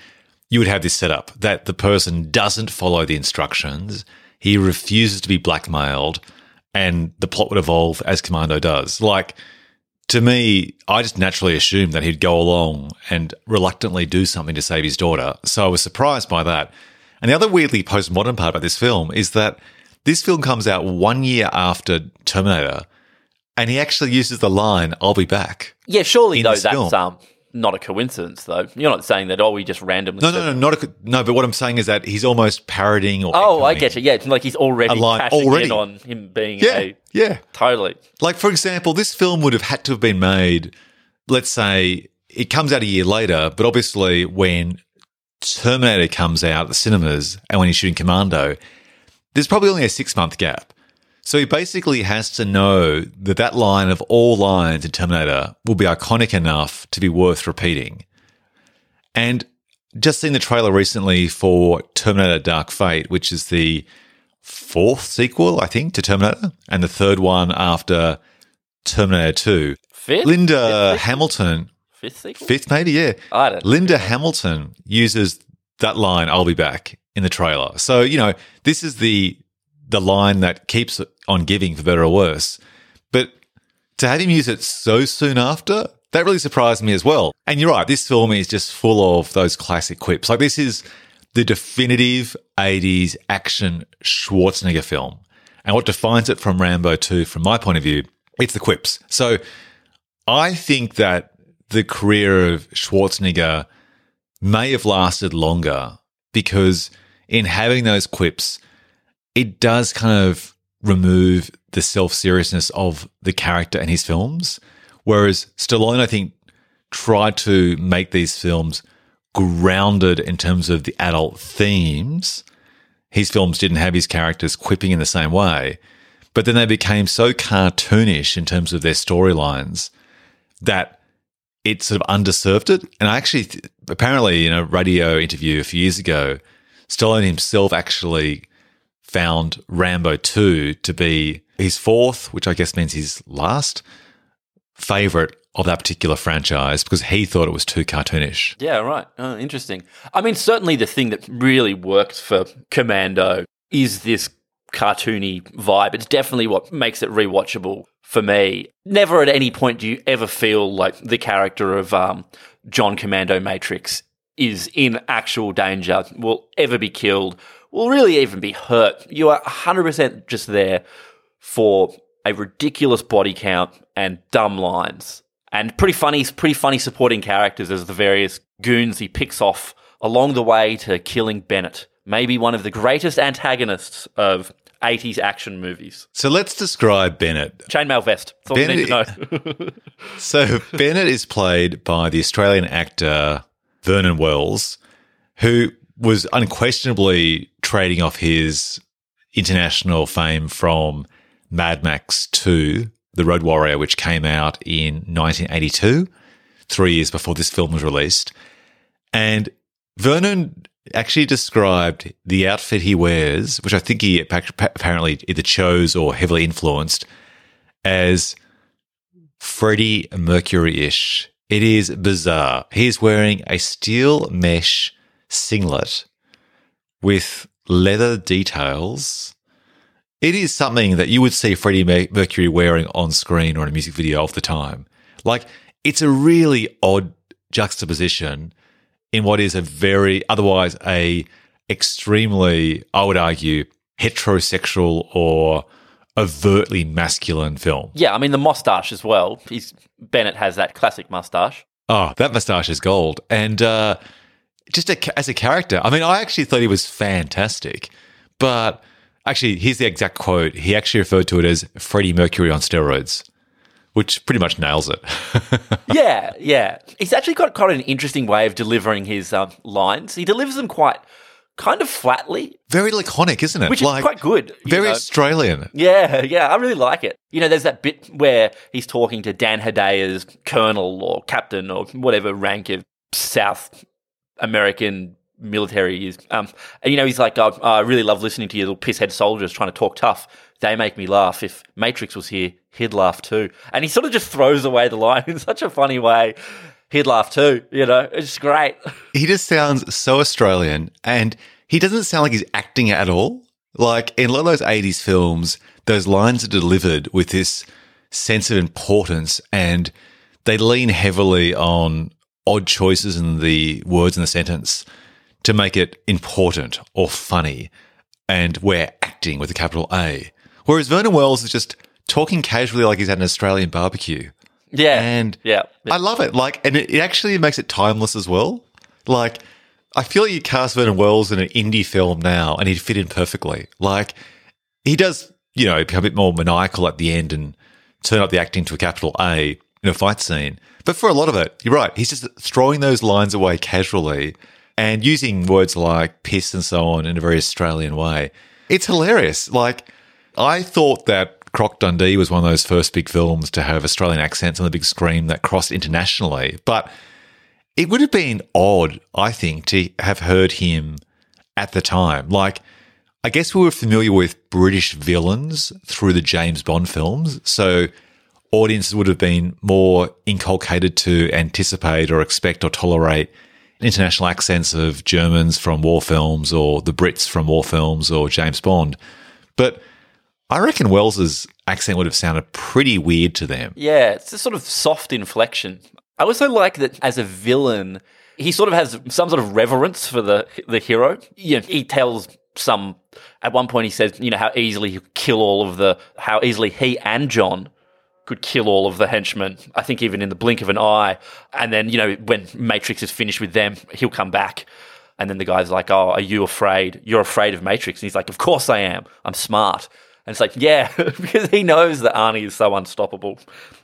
you would have this setup that the person doesn't follow the instructions, he refuses to be blackmailed, and the plot would evolve as Commando does. Like, to me, I just naturally assumed that he'd go along and reluctantly do something to save his daughter. So I was surprised by that. And the other weirdly postmodern part about this film is that this film comes out one year after Terminator, and he actually uses the line, I'll be back. Yeah, surely though that's film. um not a coincidence, though. You're not saying that, oh, we just randomly. No, no, no, not a, no. But what I'm saying is that he's almost parodying or Oh, I get you. Yeah, it's like he's already line- already. in on him being Yeah, a. yeah. Totally. Like for example, this film would have had to have been made. Let's say it comes out a year later, but obviously when Terminator comes out at the cinemas and when he's shooting Commando, there's probably only a six month gap. So he basically has to know that that line of all lines in Terminator will be iconic enough to be worth repeating. And just seen the trailer recently for Terminator Dark Fate, which is the fourth sequel, I think, to Terminator, and the third one after Terminator 2. Fifth? Linda Fifth, Hamilton, Fifth sequel? fifth maybe, yeah. I don't know. Linda Hamilton uses that line, I'll be back, in the trailer. So, you know, this is the the line that keeps on giving for better or worse. But to have him use it so soon after, that really surprised me as well. And you're right, this film is just full of those classic quips. Like this is the definitive 80s action Schwarzenegger film. And what defines it from Rambo 2, from my point of view, it's the quips. So I think that the career of Schwarzenegger may have lasted longer because in having those quips, it does kind of remove the self seriousness of the character and his films. Whereas Stallone, I think, tried to make these films grounded in terms of the adult themes. His films didn't have his characters quipping in the same way, but then they became so cartoonish in terms of their storylines that it sort of underserved it. And I actually, apparently, in a radio interview a few years ago, Stallone himself actually found Rambo 2 to be his fourth, which I guess means his last favorite of that particular franchise because he thought it was too cartoonish. Yeah, right. Oh, interesting. I mean, certainly the thing that really worked for Commando is this cartoony vibe. It's definitely what makes it rewatchable for me. Never at any point do you ever feel like the character of um, John Commando Matrix is in actual danger, will ever be killed, will really even be hurt. You are 100% just there for a ridiculous body count and dumb lines. And pretty funny, pretty funny supporting characters as the various goons he picks off along the way to killing Bennett, maybe one of the greatest antagonists of 80s action movies. So let's describe Bennett. Chainmail vest. That's all you need to know. So Bennett is played by the Australian actor Vernon Wells, who was unquestionably trading off his international fame from Mad Max 2, The Road Warrior, which came out in 1982, three years before this film was released. And Vernon actually described the outfit he wears, which I think he apparently either chose or heavily influenced, as Freddie Mercury ish. It is bizarre. He's wearing a steel mesh singlet with leather details. It is something that you would see Freddie Mercury wearing on screen or in a music video of the time. Like, it's a really odd juxtaposition in what is a very, otherwise, a extremely, I would argue, heterosexual or overtly masculine film. yeah, I mean, the mustache as well. He's, Bennett has that classic mustache. Oh, that mustache is gold. And uh, just a, as a character, I mean, I actually thought he was fantastic. But actually, here's the exact quote. He actually referred to it as Freddie Mercury on steroids, which pretty much nails it. yeah, yeah. He's actually got quite an interesting way of delivering his um, lines. He delivers them quite kind of flatly, very laconic, isn't it? which is quite good. Very know. Australian. Yeah, yeah, I really like it. You know, there's that bit where he's talking to Dan Hedaya's colonel or captain or whatever rank of South American military is. Um, and, you know, he's like, oh, I really love listening to you little pisshead soldiers trying to talk tough. They make me laugh. If Matrix was here, he'd laugh too. And he sort of just throws away the line in such a funny way. He'd laugh too, you know, it's great. He just sounds so Australian and he doesn't sound like he's acting at all. Like in a lot of those 80s films, those lines are delivered with this sense of importance and they lean heavily on odd choices in the words in the sentence to make it important or funny. And we're acting with a capital A. Whereas Vernon Wells is just talking casually like he's at an Australian barbecue. Yeah. And yeah. I love it. Like, and it, it actually makes it timeless as well. Like, I feel like you cast Vernon Wells in an indie film now and he'd fit in perfectly. Like, he does, you know, become a bit more maniacal at the end and turn up the acting to a capital A in a fight scene. But for a lot of it, you're right. He's just throwing those lines away casually and using words like piss and so on in a very Australian way. It's hilarious. Like, I thought that Croc Dundee was one of those first big films to have Australian accents on the big screen that crossed internationally. But it would have been odd, I think, to have heard him at the time. Like, I guess we were familiar with British villains through the James Bond films. So audiences would have been more inculcated to anticipate or expect or tolerate international accents of Germans from war films or the Brits from war films or James Bond. But I reckon Wells's accent would have sounded pretty weird to them. Yeah, it's a sort of soft inflection. I also like that as a villain, he sort of has some sort of reverence for the the hero. You know, he tells some at one point he says, you know, how easily he kill all of the how easily he and John could kill all of the henchmen. I think even in the blink of an eye. And then, you know, when Matrix is finished with them, he'll come back. And then the guy's like, Oh, are you afraid? You're afraid of Matrix. And he's like, Of course I am. I'm smart. And it's like, yeah, because he knows that Arnie is so unstoppable.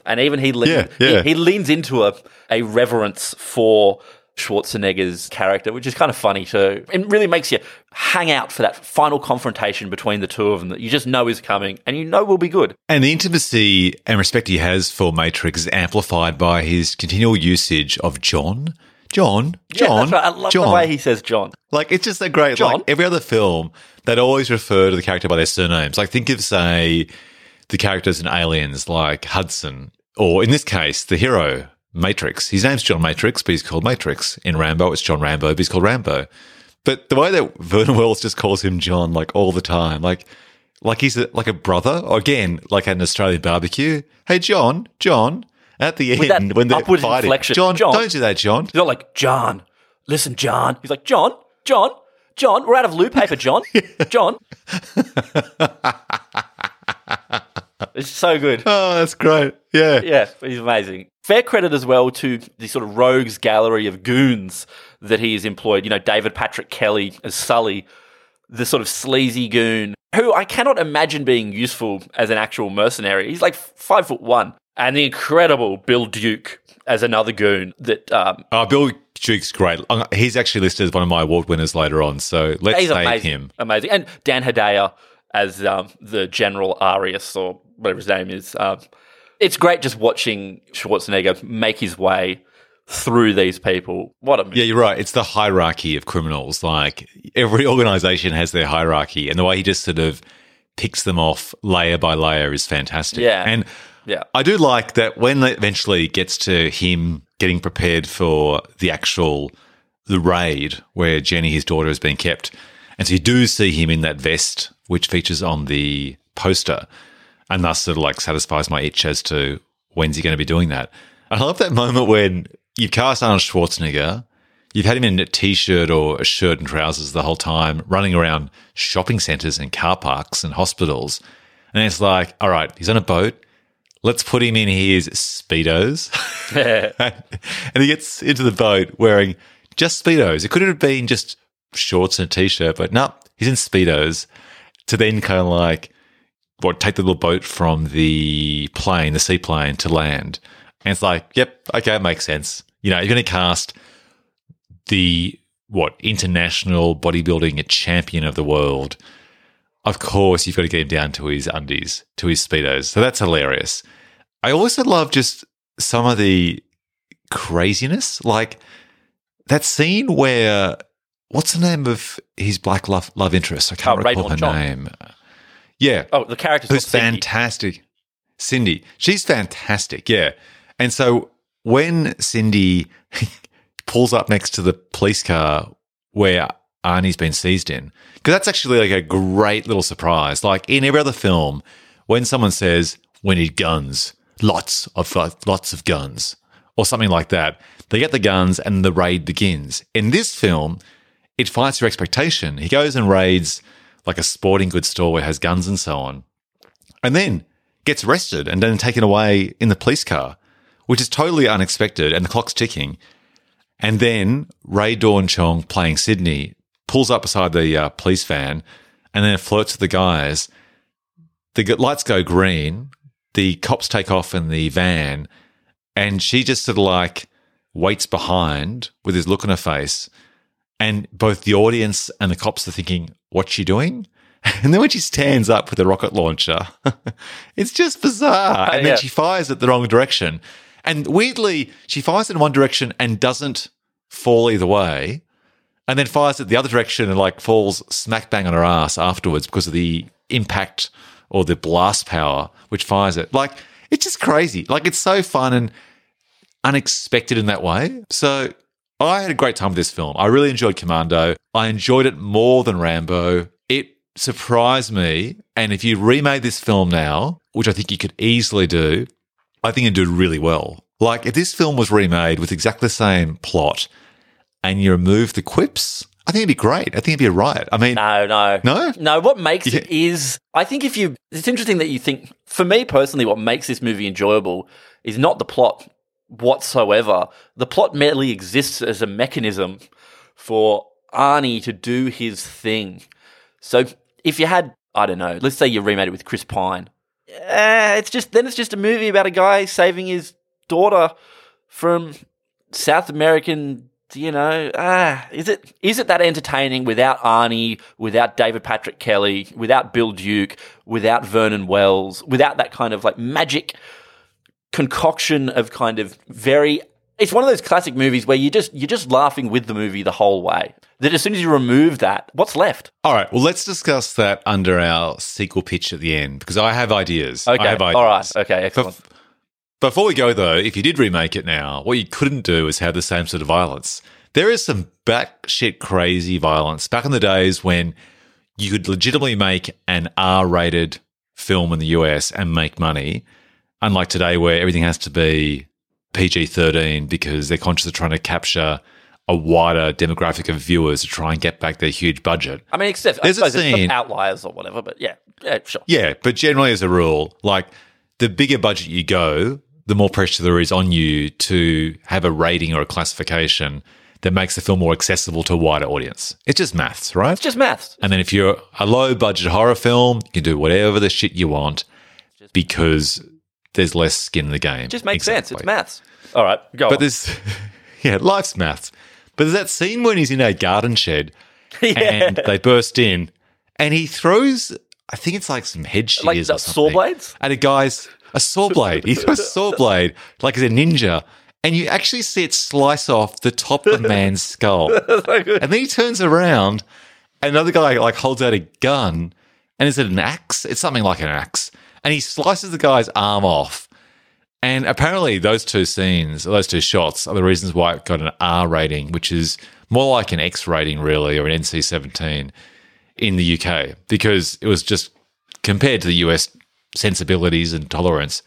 And even he, le- Yeah, yeah. he, he leans into a, a reverence for Schwarzenegger's character, which is kind of funny too. It really makes you hang out for that final confrontation between the two of them that you just know is coming and you know will be good. And the intimacy and respect he has for Matrix is amplified by his continual usage of John. John, Yeah, John, that's right. I love John. the way he says John. Like it's just a great John? like every other film that always refer to the character by their surnames. Like think of say the characters in Aliens like Hudson, or in this case, the hero, Matrix. His name's John Matrix, but he's called Matrix. In Rambo, it's John Rambo, but he's called Rambo. But the way that Vernon Wells just calls him John like all the time, like like he's a, like a brother, or again, like at an Australian barbecue. Hey John, John. At the With that end, when they're upward fighting, inflection. John, John. don't do that, John. He's not like, John, listen, John. He's like, John, John, John, we're out of loo paper, John. John. it's so good. Oh, that's great. Yeah. Yeah, he's amazing. Fair credit as well to the sort of rogues gallery of goons that he has employed. You know, David Patrick Kelly as Sully, the sort of sleazy goon who I cannot imagine being useful as an actual mercenary. He's like five foot one. And the incredible Bill Duke as another goon that um, Uh, Bill Duke's great. Uh, He's actually listed as one of my award winners later on. So let's he's save amazing. him. Amazing. And Dan Hedaya as um, the General Arius or whatever his name is. Um, it's great just watching Schwarzenegger make his way through these people. What a movie. Yeah, you're right. It's the hierarchy of criminals. Like every organization has their hierarchy, and the way he just sort of picks them off layer by layer is fantastic. Yeah. And Yeah. I do like that when it eventually gets to him getting prepared for the actual the raid where Jenny, his daughter, has been kept. And so you do see him in that vest, which features on the poster, and thus sort of like satisfies my itch as to when's he going to be doing that. I love that moment when you've cast Arnold Schwarzenegger, you've had him in a t-shirt or a shirt and trousers the whole time, running around shopping centres and car parks and hospitals, and it's like, all right, he's on a boat. Let's put him in his speedos, and he gets into the boat wearing just speedos. It could have been just shorts and a t-shirt, but no, he's in speedos. To then kind of like, what, take the little boat from the plane, the seaplane, to land. And it's like, yep, okay, it makes sense. You know, you're going to cast the what international bodybuilding champion of the world. Of course, you've got to get him down to his undies, to his speedos. So that's hilarious. I also love just some of the craziness, like that scene where what's the name of his black love, love interest? I can't Oh, recall her John. name. Yeah, Oh, the character's who's Cindy. fantastic. Cindy. She's fantastic. Yeah. And so when Cindy pulls up next to the police car where Arnie's been seized in, because that's actually like a great little surprise. Like in every other film, when someone says, we need guns, lots of uh, lots of guns, or something like that, they get the guns and the raid begins. In this film, it fights your expectation. He goes and raids like a sporting goods store where has guns and so on, and then gets arrested and then taken away in the police car, which is totally unexpected, and the clock's ticking. And then Rae Dawn Chong playing Sydney pulls up beside the uh, police van and then flirts with the guys. The lights go green. The cops take off in the van, and she just sort of like waits behind with his look on her face. And both the audience and the cops are thinking, what's she doing? And then when she stands up with the rocket launcher, it's just bizarre. And Yeah. then she fires it the wrong direction. And weirdly, she fires in one direction and doesn't fall either way. And then fires it the other direction and like falls smack bang on her ass afterwards because of the impact or the blast power which fires it. Like, it's just crazy. Like, it's so fun and unexpected in that way. So I had a great time with this film. I really enjoyed Commando. I enjoyed it more than Rambo. It surprised me. And if you remade this film now, which I think you could easily do, I think it'd do really well. Like if this film was remade with exactly the same plot and you remove the quips, I think it'd be great. I think it'd be a riot. I mean, No, no. No? No, what makes it Yeah. is I think if you it's interesting that you think for me personally what makes this movie enjoyable is not the plot whatsoever. The plot merely exists as a mechanism for Arnie to do his thing. So if you had I don't know, let's say you remade it with Chris Pine. Eh, it's just then it's just a movie about a guy saving his daughter from South American, you know, ah, is it is it that entertaining without Arnie, without David Patrick Kelly, without Bill Duke, without Vernon Wells, without that kind of like magic concoction of kind of very it's one of those classic movies where you just you're just laughing with the movie the whole way. That as soon as you remove that, what's left? all right. Well, let's discuss that under our sequel pitch at the end because I have ideas. Okay. I have ideas. All right. Okay, excellent. Bef- Before we go, though, if you did remake it now, what you couldn't do is have the same sort of violence. There is some batshit crazy violence back in the days when you could legitimately make an R rated film in the US and make money, unlike today where everything has to be PG 13 because they're conscious of trying to capture a wider demographic of viewers to try and get back their huge budget. I mean, except I There's a suppose there's some scene- outliers or whatever, but yeah, yeah, sure. Yeah, but generally, as a rule, like the bigger budget you go, the more pressure there is on you to have a rating or a classification that makes the film more accessible to a wider audience. It's just maths, right? It's just maths. and then if you're a low budget horror film, you can do whatever the shit you want because there's less skin in the game. It just makes sense. It's maths. All right, go But on. there's, yeah, life's maths. But there's that scene when he's in a garden shed yeah. and they burst in and he throws I think it's like some head shears Like or something. saw blades? At a guy's a saw blade. He throws a saw blade like he's a ninja. And you actually see it slice off the top of a man's skull. and then he turns around and another guy like holds out a gun and is it an axe? It's something like an axe. And he slices the guy's arm off. And apparently, those two scenes, those two shots, are the reasons why it got an R rating, which is more like an X rating, really, or an NC 17 in the UK, because it was just compared to the US sensibilities and tolerance,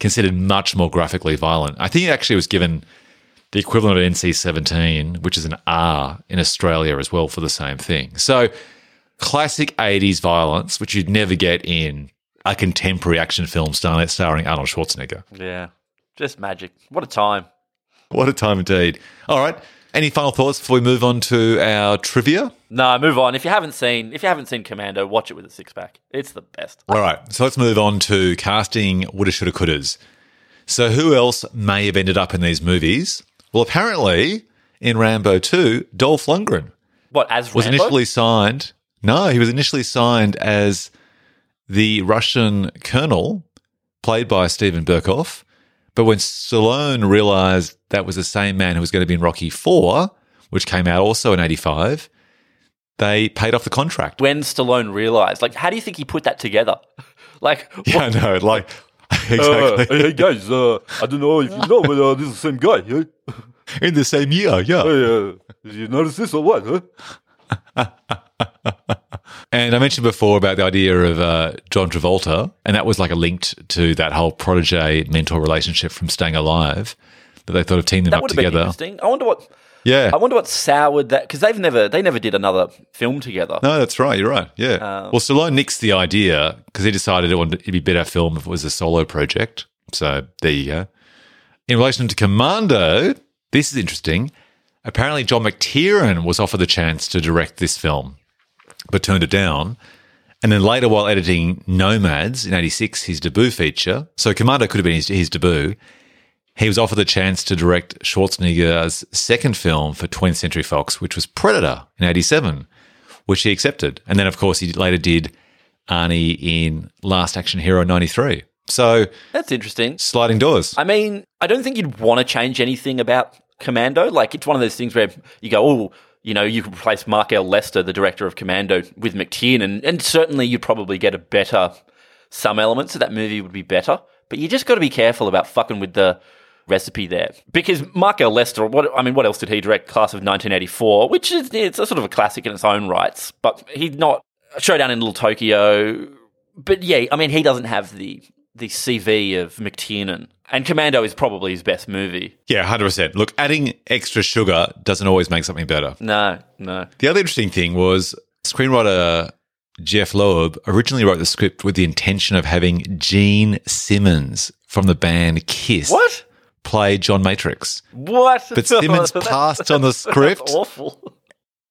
considered much more graphically violent. I think it actually was given the equivalent of NC 17, which is an R in Australia as well for the same thing. So, classic 80s violence, which you'd never get in a contemporary action film starring, starring Arnold Schwarzenegger. yeah, just magic. What a time. What a time indeed. All right. Any final thoughts before we move on to our trivia? No, move on. If you haven't seen, if you haven't seen Commando, watch it with a six pack. It's the best. All right. So let's move on to casting woulda, shoulda, couldas. So who else may have ended up in these movies? Well, apparently in Rambo 2, Dolph Lundgren What as was Rambo? initially signed. No, he was initially signed as the Russian colonel, played by Steven Berkoff. But when Stallone realized that was the same man who was going to be in Rocky 4, which came out also in 85, they paid off the contract. when Stallone realized, like, how do you think he put that together? like, Yeah, I know. Like, Uh, exactly. hey guys, uh, I don't know if you know, but uh, this is the same guy. Yeah? in the same year, yeah. Hey, uh, did you notice this or what? Huh? And I mentioned before about the idea of uh, John Travolta, and that was like a linked to that whole protege mentor relationship from Staying Alive that they thought of teaming them that up together. interesting. I wonder what. Yeah. I wonder what soured that because they've never they never did another film together. No, that's right. You're right. Yeah. Um, well, Stallone nixed the idea because he decided it would be a better film if it was a solo project. So there you go. In relation to Commando, this is interesting. Apparently, John McTiernan was offered the chance to direct this film, but turned it down. And then later, while editing Nomads in 86, his debut feature, so Commando could have been his, his debut, he was offered the chance to direct Schwarzenegger's second film for 20th Century Fox, which was Predator in 87, which he accepted. And then, of course, he later did Arnie in Last Action Hero 93. So, That's interesting. sliding doors. I mean, I don't think you'd want to change anything about Commando. Like, it's one of those things where you go, oh, you know, you could replace Mark L. Lester, the director of Commando, with McTiernan, and certainly you'd probably get a better, some elements of that movie would be better. But you just got to be careful about fucking with the recipe there. Because Mark L. Lester, what, I mean, what else did he direct? Class of 1984, which is, it's a sort of a classic in its own rights, but he's not, Showdown in Little Tokyo. But yeah, I mean, he doesn't have the the CV of McTiernan. And Commando is probably his best movie. Yeah, 100%. Look, adding extra sugar doesn't always make something better. No, no. The other interesting thing was screenwriter Jeph Loeb originally wrote the script with the intention of having Gene Simmons from the band Kiss What? play John Matrix What? But Simmons passed on the script. Awful.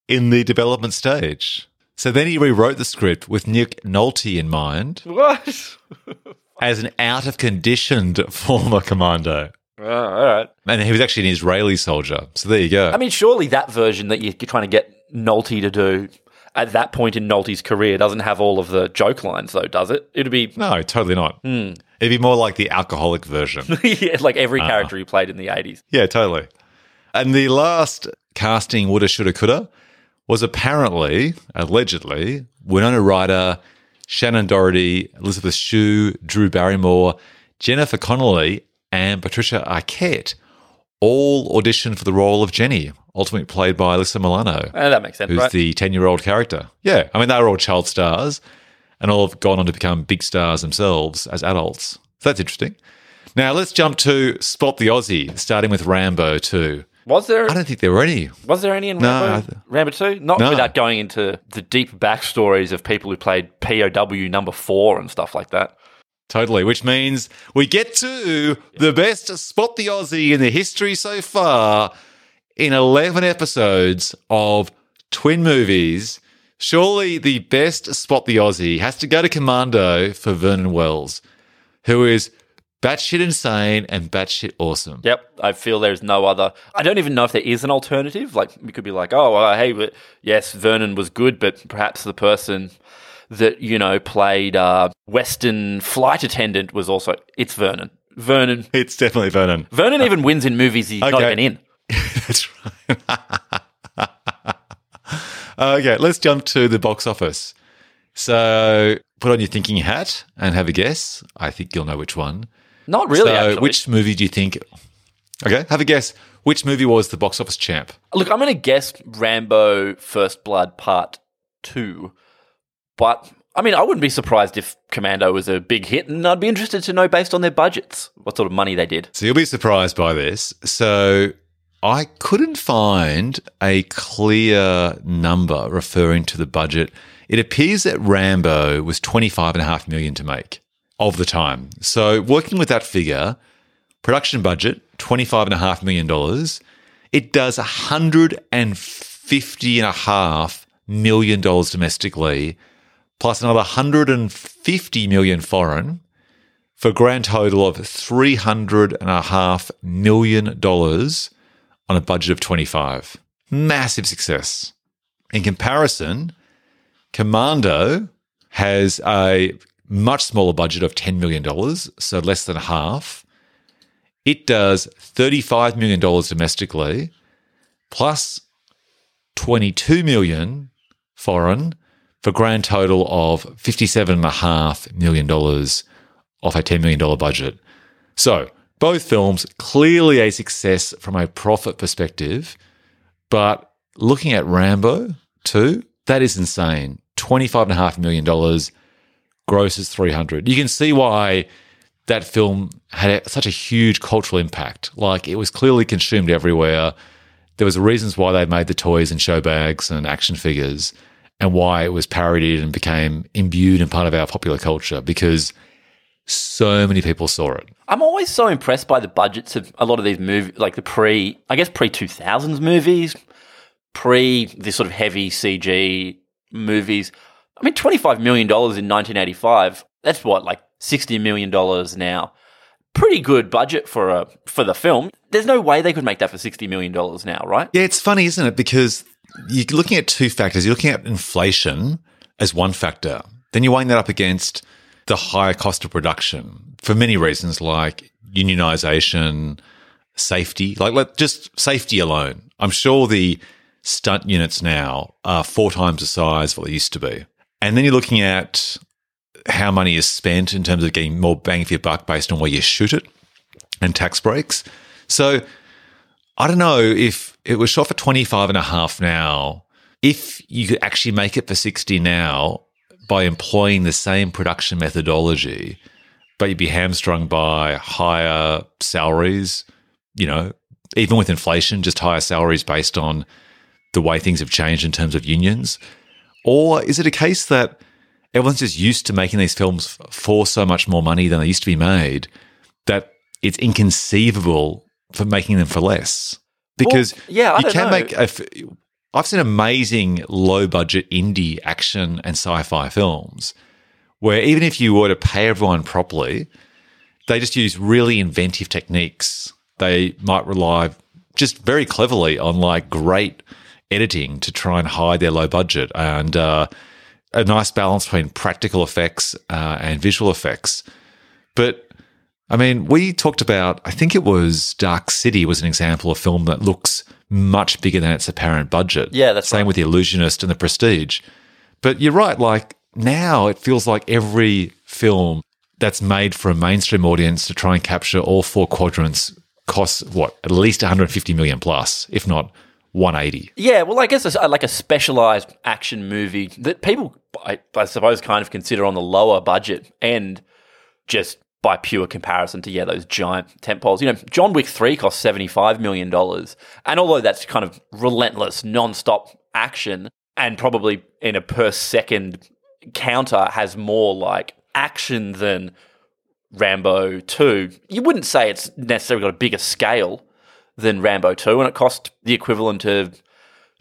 in the development stage. So then he rewrote the script with Nick Nolte in mind What? as an out of conditioned former commando. Oh, all right. And he was actually an Israeli soldier. So there you go. I mean, surely that version that you're trying to get Nolte to do at that point in Nolte's career doesn't have all of the joke lines, though, does it? It'd be no, totally not. Hmm. It'd be more like the alcoholic version. yeah, like every Uh-huh. character he played in the 80s. Yeah, totally. And the last casting, woulda, shoulda, coulda, was apparently, allegedly, Winona Ryder, Shannen Doherty, Elizabeth Shue, Drew Barrymore, Jennifer Connelly, and Patricia Arquette all auditioned for the role of Jenny, ultimately played by Alyssa Milano, Uh, that makes sense, who's right? the 10 year old character. Yeah, I mean, they were all child stars and all have gone on to become big stars themselves as adults. So that's interesting. Now let's jump to Spot the Aussie, starting with Rambo 2. Was there I don't think there were any. was there any in No, Rambo? Th- Rambo 2? Not No. without going into the deep backstories of people who played POW number 4 and stuff like that. Totally, which means we get to the best Spot the Aussie in the history so far in 11 episodes of twin movies. Surely the best Spot the Aussie has to go to Commando for Vernon Wells, who is batshit insane and batshit awesome. Yep, I feel there's no other. I don't even know if there is an alternative. Like we could be like, oh, uh, hey, but yes, Vernon was good, but perhaps the person that you know played uh, Western flight attendant was also it's Vernon. Vernon. It's definitely Vernon. Vernon even wins in movies he's not even in. That's right. okay, let's jump to the box office. So put on your thinking hat and have a guess. I think you'll know which one. Not really. so, actually. which movie do you think? Okay, have a guess. Which movie was the box office champ? Look, I'm going to guess Rambo: First Blood Part Two, but I mean, I wouldn't be surprised if Commando was a big hit, and I'd be interested to know based on their budgets what sort of money they did. So you'll be surprised by this. So I couldn't find a clear number referring to the budget. It appears that Rambo was twenty-five and a half million to make of the time. So working with that figure, production budget twenty-five and a half million dollars. It does hundred and fifty and a half million dollars domestically, plus another 150 million foreign for a grand total of three hundred and a half million dollars on a budget of 25. Massive success. In comparison, Commando has a much smaller budget of $10 million, so less than half. It does $35 million domestically, plus 22 million foreign for a grand total of $57.5 million off a $10 million budget. So, both films clearly a success from a profit perspective, but looking at Rambo 2, that is insane. $25.5 million, grosses 300. You can see why that film had such a huge cultural impact. Like it was clearly consumed everywhere. There was reasons why they made the toys and show bags and action figures and why it was parodied and became imbued in part of our popular culture because so many people saw it. I'm always so impressed by the budgets of a lot of these movies, like the pre, I guess pre 2000s movies, pre this sort of heavy CG movies. I mean, $25 million in 1985, that's what, like $60 million now. Pretty good budget for a for the film. There's no way they could make that for $60 million now, right? Yeah, it's funny, isn't it? Because you're looking at two factors. You're looking at inflation as one factor. Then you're weighing that up against the higher cost of production for many reasons, like unionization, safety, like let, just safety alone. I'm sure the stunt units now are four times the size of what they used to be. And then you're looking at how money is spent in terms of getting more bang for your buck based on where you shoot it and tax breaks. So I don't know if it was shot for 25 and a half now, if you could actually make it for 60 now by employing the same production methodology, but you'd be hamstrung by higher salaries, you know, even with inflation, just higher salaries based on the way things have changed in terms of unions? Or is it a case that everyone's just used to making these films for so much more money than they used to be made that it's inconceivable for making them for less? Because Well, yeah, I you can know. make a f- I've seen amazing low budget indie action and sci-fi films where even if you were to pay everyone properly, they just use really inventive techniques. They might rely just very cleverly on like great editing to try and hide their low budget and uh, a nice balance between practical effects uh, and visual effects. But I mean, we talked about, I think it was Dark City was an example of film that looks much bigger than its apparent budget. Yeah, that's Same right. with The Illusionist and The Prestige. But you're right, like now it feels like every film that's made for a mainstream audience to try and capture all four quadrants costs what, at least 150 million plus, if not 180. Yeah, well, I guess it's like a specialized action movie that people, I, I suppose, kind of consider on the lower budget end, just by pure comparison to yeah those giant tentpoles. You know, John Wick three cost seventy five million dollars, and although that's kind of relentless, non-stop action, and probably in a per second counter has more like action than Rambo two, you wouldn't say it's necessarily got a bigger scale than Rambo 2, and it cost the equivalent of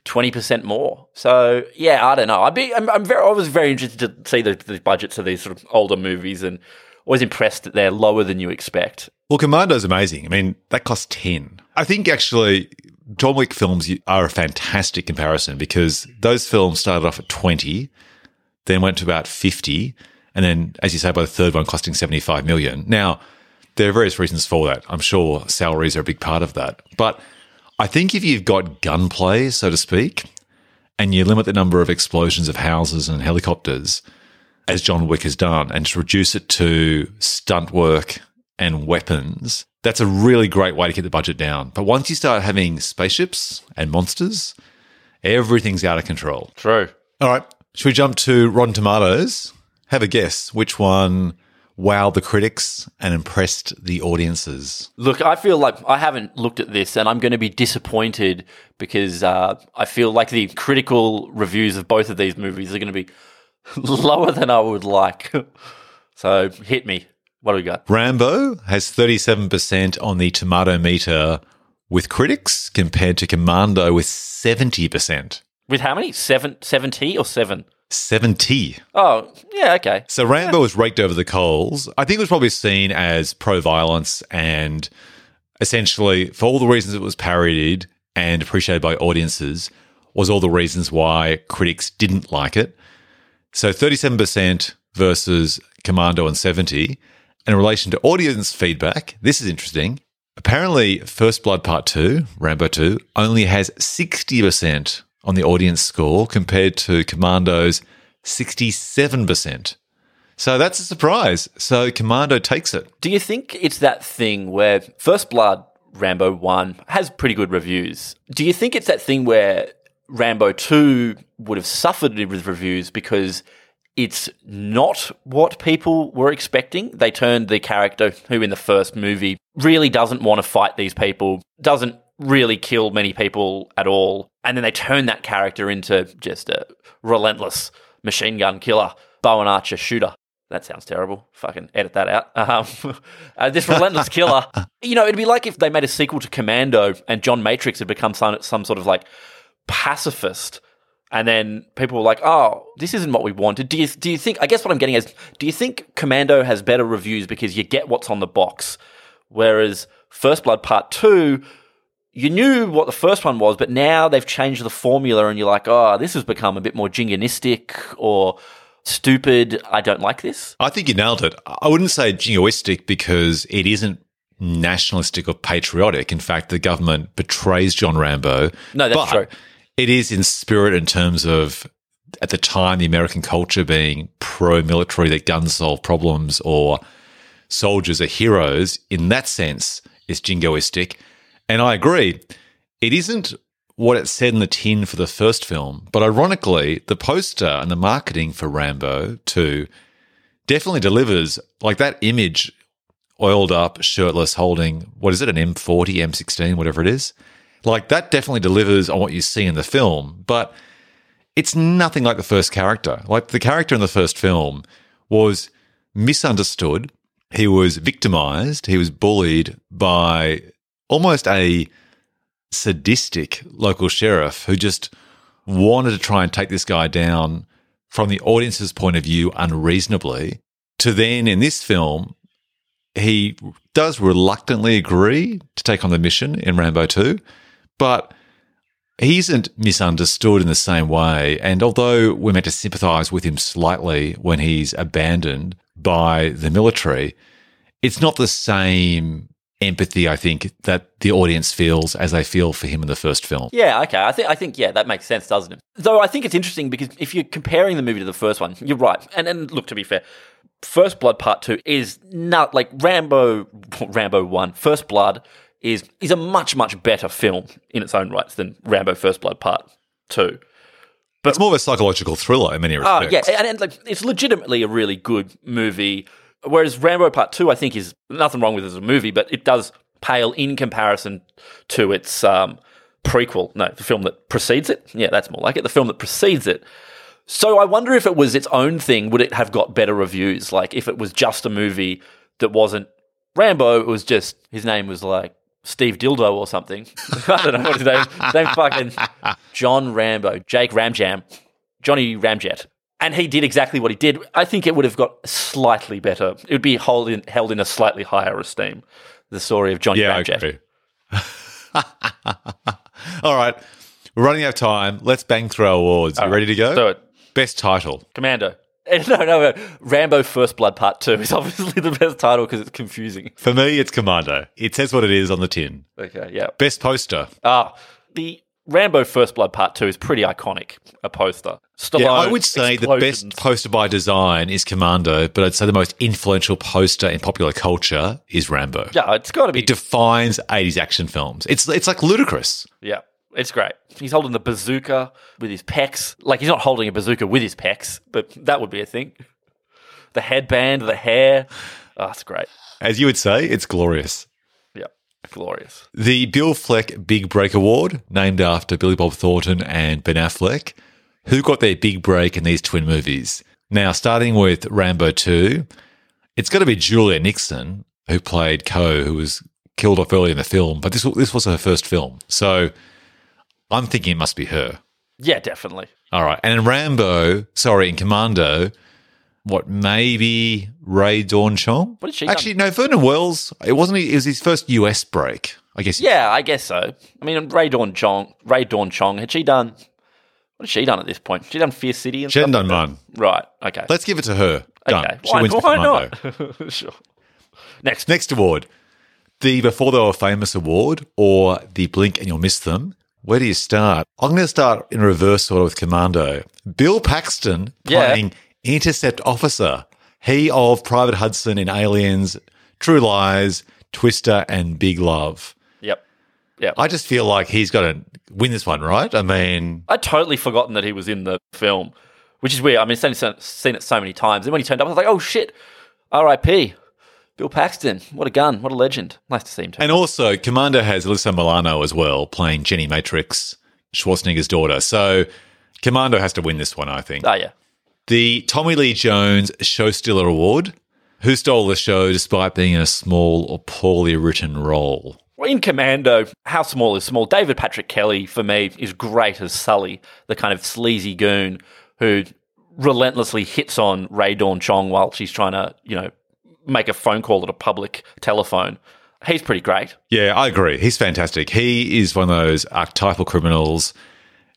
20% more. So, yeah, I don't know. I'd be, I'm, I'm very, I was very interested to see the, the budgets of these sort of older movies and always impressed that they're lower than you expect. Well, Commando's amazing. I mean, that cost 10. I think actually John Wick films are a fantastic comparison because those films started off at 20, then went to about 50, and then, as you say, by the third one costing 75 million. Now, there are various reasons for that. I'm sure salaries are a big part of that. But I think if you've got gunplay, so to speak, and you limit the number of explosions of houses and helicopters, as John Wick has done, and to reduce it to stunt work and weapons, that's a really great way to keep the budget down. But once you start having spaceships and monsters, everything's out of control. True. All right, should we jump to Rotten Tomatoes? Have a guess which one wowed the critics and impressed the audiences. Look, I feel like I haven't looked at this and I'm going to be disappointed because uh, I feel like the critical reviews of both of these movies are going to be lower than I would like. so hit me. What do we got? Rambo has 37% on the tomato meter with critics compared to Commando with 70%. With how many? Seven, 70 or seven? 70. Oh, yeah, okay. So Rambo was raked over the coals. I think it was probably seen as pro violence and essentially, for all the reasons it was parodied and appreciated by audiences, was all the reasons why critics didn't like it. So 37% versus Commando and 70. And in relation to audience feedback, this is interesting. Apparently, First Blood Part 2, Rambo 2, only has 60% on the audience score compared to Commando's 67%. So that's a surprise. So Commando takes it. Do you think it's that thing where First Blood, Rambo 1, has pretty good reviews? Do you think it's that thing where Rambo 2 would have suffered with reviews because it's not what people were expecting? They turned the character who in the first movie really doesn't want to fight these people, doesn't really kill many people at all, and then they turn that character into just a relentless machine gun killer, bow and archer shooter. That sounds terrible. Fucking edit that out. Um, uh, this relentless killer. You know, it'd be like if they made a sequel to Commando and John Matrix had become some, some sort of like pacifist. And then people were like, "Oh, this isn't what we wanted." Do you do you think? I guess what I'm getting is, do you think Commando has better reviews because you get what's on the box, whereas First Blood Part Two, you knew what the first one was, but now they've changed the formula, and you're like, "Oh, this has become a bit more jingoistic or stupid. I don't like this." I think you nailed it. I wouldn't say jingoistic because it isn't nationalistic or patriotic. In fact, the government betrays John Rambo. No, that's but true. It is in spirit in terms of at the time the American culture being pro-military that guns solve problems or soldiers are heroes. In that sense, it's jingoistic. And I agree. It isn't what it said in the tin for the first film, but ironically, the poster and the marketing for Rambo 2 definitely delivers like that image oiled up, shirtless, holding what is it, an M40, M16, whatever it is. Like that definitely delivers on what you see in the film, but it's nothing like the first character. Like the character in the first film was misunderstood. He was victimized. He was bullied by almost a sadistic local sheriff who just wanted to try and take this guy down from the audience's point of view unreasonably. To then in this film, he does reluctantly agree to take on the mission in Rambo 2, but he isn't misunderstood in the same way. And although we're meant to sympathize with him slightly when he's abandoned by the military, it's not the same empathy, I think, that the audience feels as they feel for him in the first film. Yeah, okay. I think I think yeah, that makes sense, doesn't it? Though I think it's interesting because if you're comparing the movie to the first one, you're right. And and look, to be fair, First Blood Part Two is not like Rambo. Rambo One. First Blood is is a much much better film in its own rights than Rambo First Blood Part Two. But it's more of a psychological thriller in many Oh respects. yeah, and, and like it's legitimately a really good movie. Whereas Rambo Part Two, I think, is nothing wrong with it as a movie, but it does pale in comparison to its um, prequel. No, the film that precedes it. Yeah, that's more like it. The film that precedes it. So I wonder if it was its own thing, would it have got better reviews? Like if it was just a movie that wasn't Rambo, it was just his name was like Steve Dildo or something. I don't know what his name. His fucking John Rambo, Jake Ramjam, Johnny Ramjet, and he did exactly what he did. I think it would have got slightly better. It would be held in, held in a slightly higher esteem. The story of Johnny Yeah, Ramjet. All right. We're running out of time. Let's bang through our awards. You ready to go? Do it. Best title. Commando. No, no, no. Rambo First Blood Part 2 is obviously the best title because it's confusing. For me, it's Commando. It says what it is on the tin. Okay, yeah. Best poster. Ah, the Rambo First Blood Part 2 is pretty iconic, a poster. Stallone, Yeah, I would say the best poster by design is Commando, but I'd say the most influential poster in popular culture is Rambo. Yeah, it's got to be. It defines 80s action films. It's it's like ludicrous. yeah, it's great. He's holding the bazooka with his pecs. Like, he's not holding a bazooka with his pecs, but that would be a thing. The headband, the hair. Oh, it's great. As you would say, it's glorious. Glorious. The Bill Fleck Big Break Award, named after Billy Bob Thornton and Ben Affleck, who got their big break in these twin movies. Now, starting with Rambo 2, it's got to be Julia Nickson, who played Coe, who was killed off early in the film, but this, this was her first film. So I'm thinking it must be her. Yeah, definitely. All right. And in Rambo, sorry, in Commando, what, maybe Rae Dawn Chong? What did she Actually, no, Vernon Wells, it wasn't, it was his first US break, I guess. Yeah, I guess so. I mean, Rae Dawn Chong, Rae Dawn Chong, had she done? What had she done at this point? She done Fear City and She hadn't stuff done like one. Right. Okay. Let's give it to her. Done. okay. She why wins why not? sure. Next. Next award, the Before They Were Famous Award or the Blink and You'll Miss Them. Where do you start? I'm going to start in reverse order with Commando. Bill Paxton Yeah. Intercept Officer. He of Private Hudson in Aliens, True Lies, Twister, and Big Love. Yep. Yep. I just feel like he's got to win this one, right? I mean, I'd totally forgotten that he was in the film, which is weird. I mean, I've seen, seen it so many times. And when he turned up, I was like, oh shit, R.I.P. Bill Paxton. What a gun. What a legend. Nice to see him too. and also Commando has Alyssa Milano as well, playing Jenny Matrix, Schwarzenegger's daughter. So Commando has to win this one, I think. oh, yeah. The Tommy Lee Jones Show Stealer Award. Who stole the show despite being in a small or poorly written role? In Commando, how small is small? David Patrick Kelly, for me, is great as Sully, the kind of sleazy goon who relentlessly hits on Rae Dawn Chong while she's trying to, you know, make a phone call at a public telephone. He's pretty great. Yeah, I agree. He's fantastic. He is one of those archetypal criminals.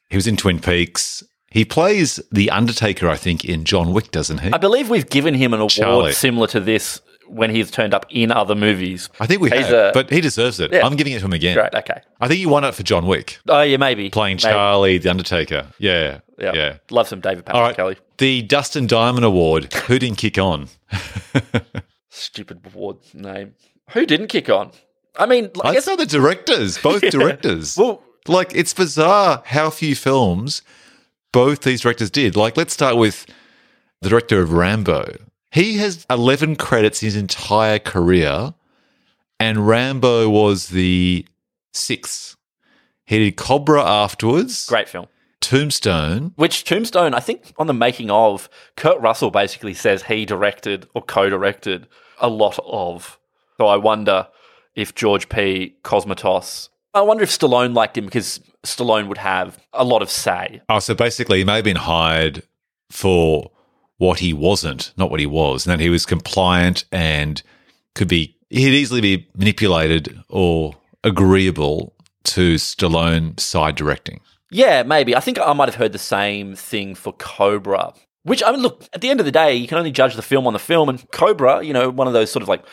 He was in Twin Peaks. He plays the Undertaker, I think, in John Wick, doesn't he? I believe we've given him an award Charlie. similar to this when he's turned up in other movies. I think we He's have, a- but he deserves it. Yeah. I'm giving it to him again. Great, okay. I think you won it for John Wick, Oh, yeah, maybe. playing Maybe. Charlie the Undertaker. Yeah, Yeah. yeah. Love some David Patrick All right, Kelly. the Dustin Diamond Award. Who didn't kick on? Stupid award name. Who didn't kick on? I mean, I I'd guess. the directors, both directors. Well, like it's bizarre how few films both these directors did. Like let's start with the director of Rambo. He has 11 credits in his entire career and Rambo was the 6th. He did Cobra afterwards, great film. Tombstone. Which Tombstone, I think on the making of, Kurt Russell basically says he directed or co directed a lot of. So I wonder if George P. Cosmatos, I wonder if Stallone liked him because Stallone would have a lot of say. Oh, so basically he may have been hired for what he wasn't, not what he was. And then he was compliant and could be, he'd easily be manipulated or agreeable to Stallone side directing. Yeah, maybe. I think I might have heard the same thing for Cobra. Which I mean, look, at the end of the day, you can only judge the film on the film, and Cobra, you know, one of those sort of like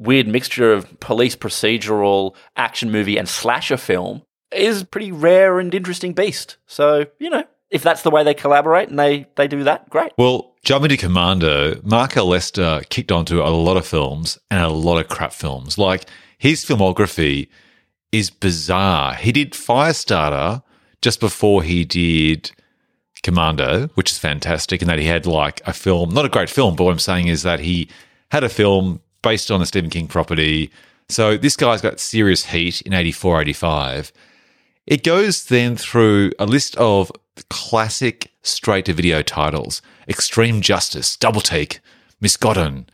weird mixture of police procedural action movie and slasher film, is pretty rare and interesting beast. So you know, if that's the way they collaborate and they they do that, great. Well, jumping to Commando, Mark. Lester kicked onto a lot of films and a lot of crap films. Like his filmography is bizarre. He did Firestarter just before he did Commando, which is fantastic, and that he had like a film, not a great film, but what I'm saying is that he had a film based on the Stephen King property. So this guy's got serious heat in 84, 85. It goes then through a list of classic straight to video titles Extreme Justice, Double Take, Misgotten,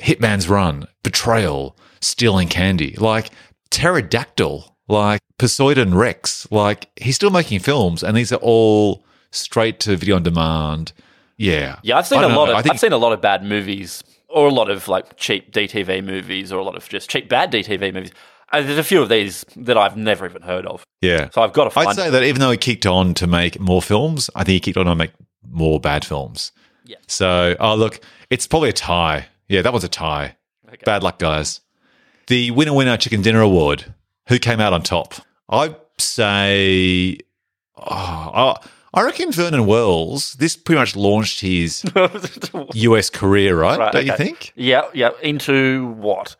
Hitman's Run, Betrayal, Stealing Candy, like Pterodactyl, like Poseidon Rex. Like he's still making films, and these are all straight to video on demand. Yeah. Yeah, I've seen a don't lot know. of I think I've seen a lot of bad movies, or a lot of like cheap DTV movies, or a lot of just cheap bad DTV movies. And there's a few of these that I've never even heard of. Yeah. So I've got to find. I'd say that even though he kicked on to make more films, I think he kicked on to make more bad films. Yeah. So, oh, look, it's probably a tie. Yeah, that was a tie. Okay. Bad luck, guys. The winner winner chicken dinner award. Who came out on top? I'd say, oh, I- I reckon Vernon Wells. This pretty much launched his US career, right? Right, Don't you think? Yeah, yeah. Into what?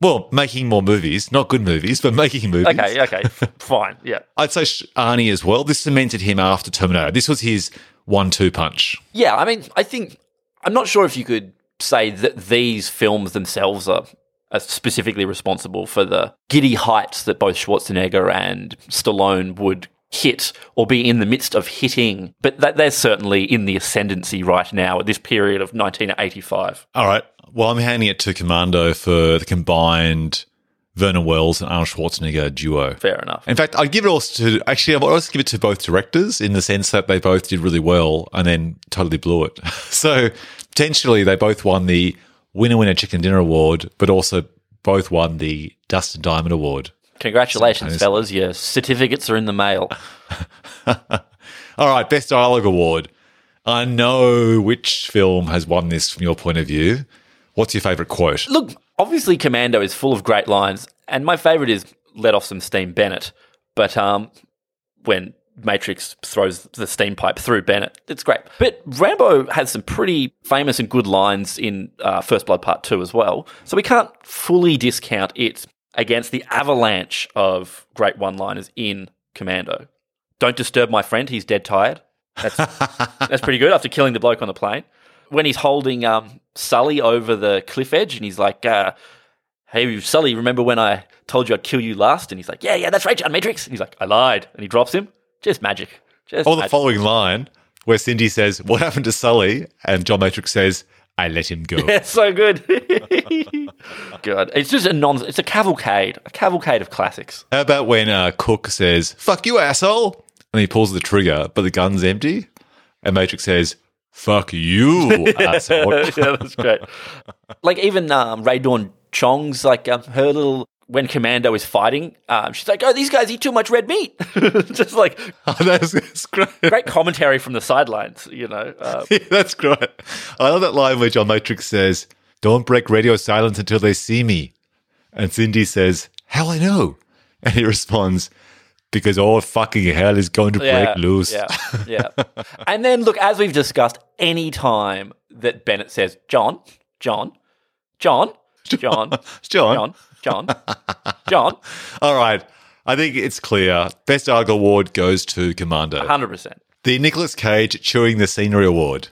Well, making more movies, not good movies, but making movies. Okay, okay, fine. Yeah, I'd say Arnie as well. This cemented him after Terminator. This was his one-two punch. yeah. I mean, I think I'm not sure if you could say that these films themselves are, are specifically responsible for the giddy heights that both Schwarzenegger and Stallone would hit or be in the midst of hitting. But that they're certainly in the ascendancy right now at this period of 1985. All right. Well, I'm handing it to Commando for the combined Vernon Wells and Arnold Schwarzenegger duo. Fair enough. In fact, I'd give it also to actually, I'd also give it to both directors in the sense that they both did really well and then totally blew it. so potentially they both won the Winner Winner Chicken Dinner Award, but also both won the Dustin Diamond Award. Congratulations, Simultaneously. fellas. Your certificates are in the mail. All right, Best Dialogue Award. I know which film has won this from your point of view. What's your favourite quote? Look, obviously, Commando is full of great lines, and my favourite is "Let off some steam, Bennett." But um, when Matrix throws the steam pipe through Bennett, it's great. But Rambo has some pretty famous and good lines in uh, First Blood Part Two as well, so we can't fully discount it against the avalanche of great one-liners in Commando. Don't disturb my friend; he's dead tired. That's that's pretty good after killing the bloke on the plane. When he's holding um, Sully over the cliff edge and he's like, uh, Hey, Sully, remember when I told you I'd kill you last? And he's like, Yeah, yeah, that's right, John Matrix. And he's like, I lied. And he drops him. Just magic. Just Or the magic. following line where Cindy says, What happened to Sully? And John Matrix says, I let him go. It's so good. good. It's just a non. It's a cavalcade, a cavalcade of classics. How about when uh, Cook says, Fuck you, asshole? And he pulls the trigger, but the gun's empty? And Matrix says, Fuck you, asshole. yeah, that's great. like even um, Rae Dawn Chong's like um, her little when Commando is fighting, um, she's like, "Oh, these guys eat too much red meat." Just like Oh, that's, that's great. great commentary from the sidelines, you know. Uh, Yeah, that's great. I love that line where John Matrix says, Don't break radio silence until they see me. And Cindy says, How I know? And he responds, Because all fucking hell is going to yeah, break loose. yeah, yeah. and then look, as we've discussed, any time that Bennett says, "John, John, John, John, John. John, John, John," All right. I think it's clear. Best Argo Award goes to Commando. hundred percent. The Nicolas Cage Chewing the Scenery Award.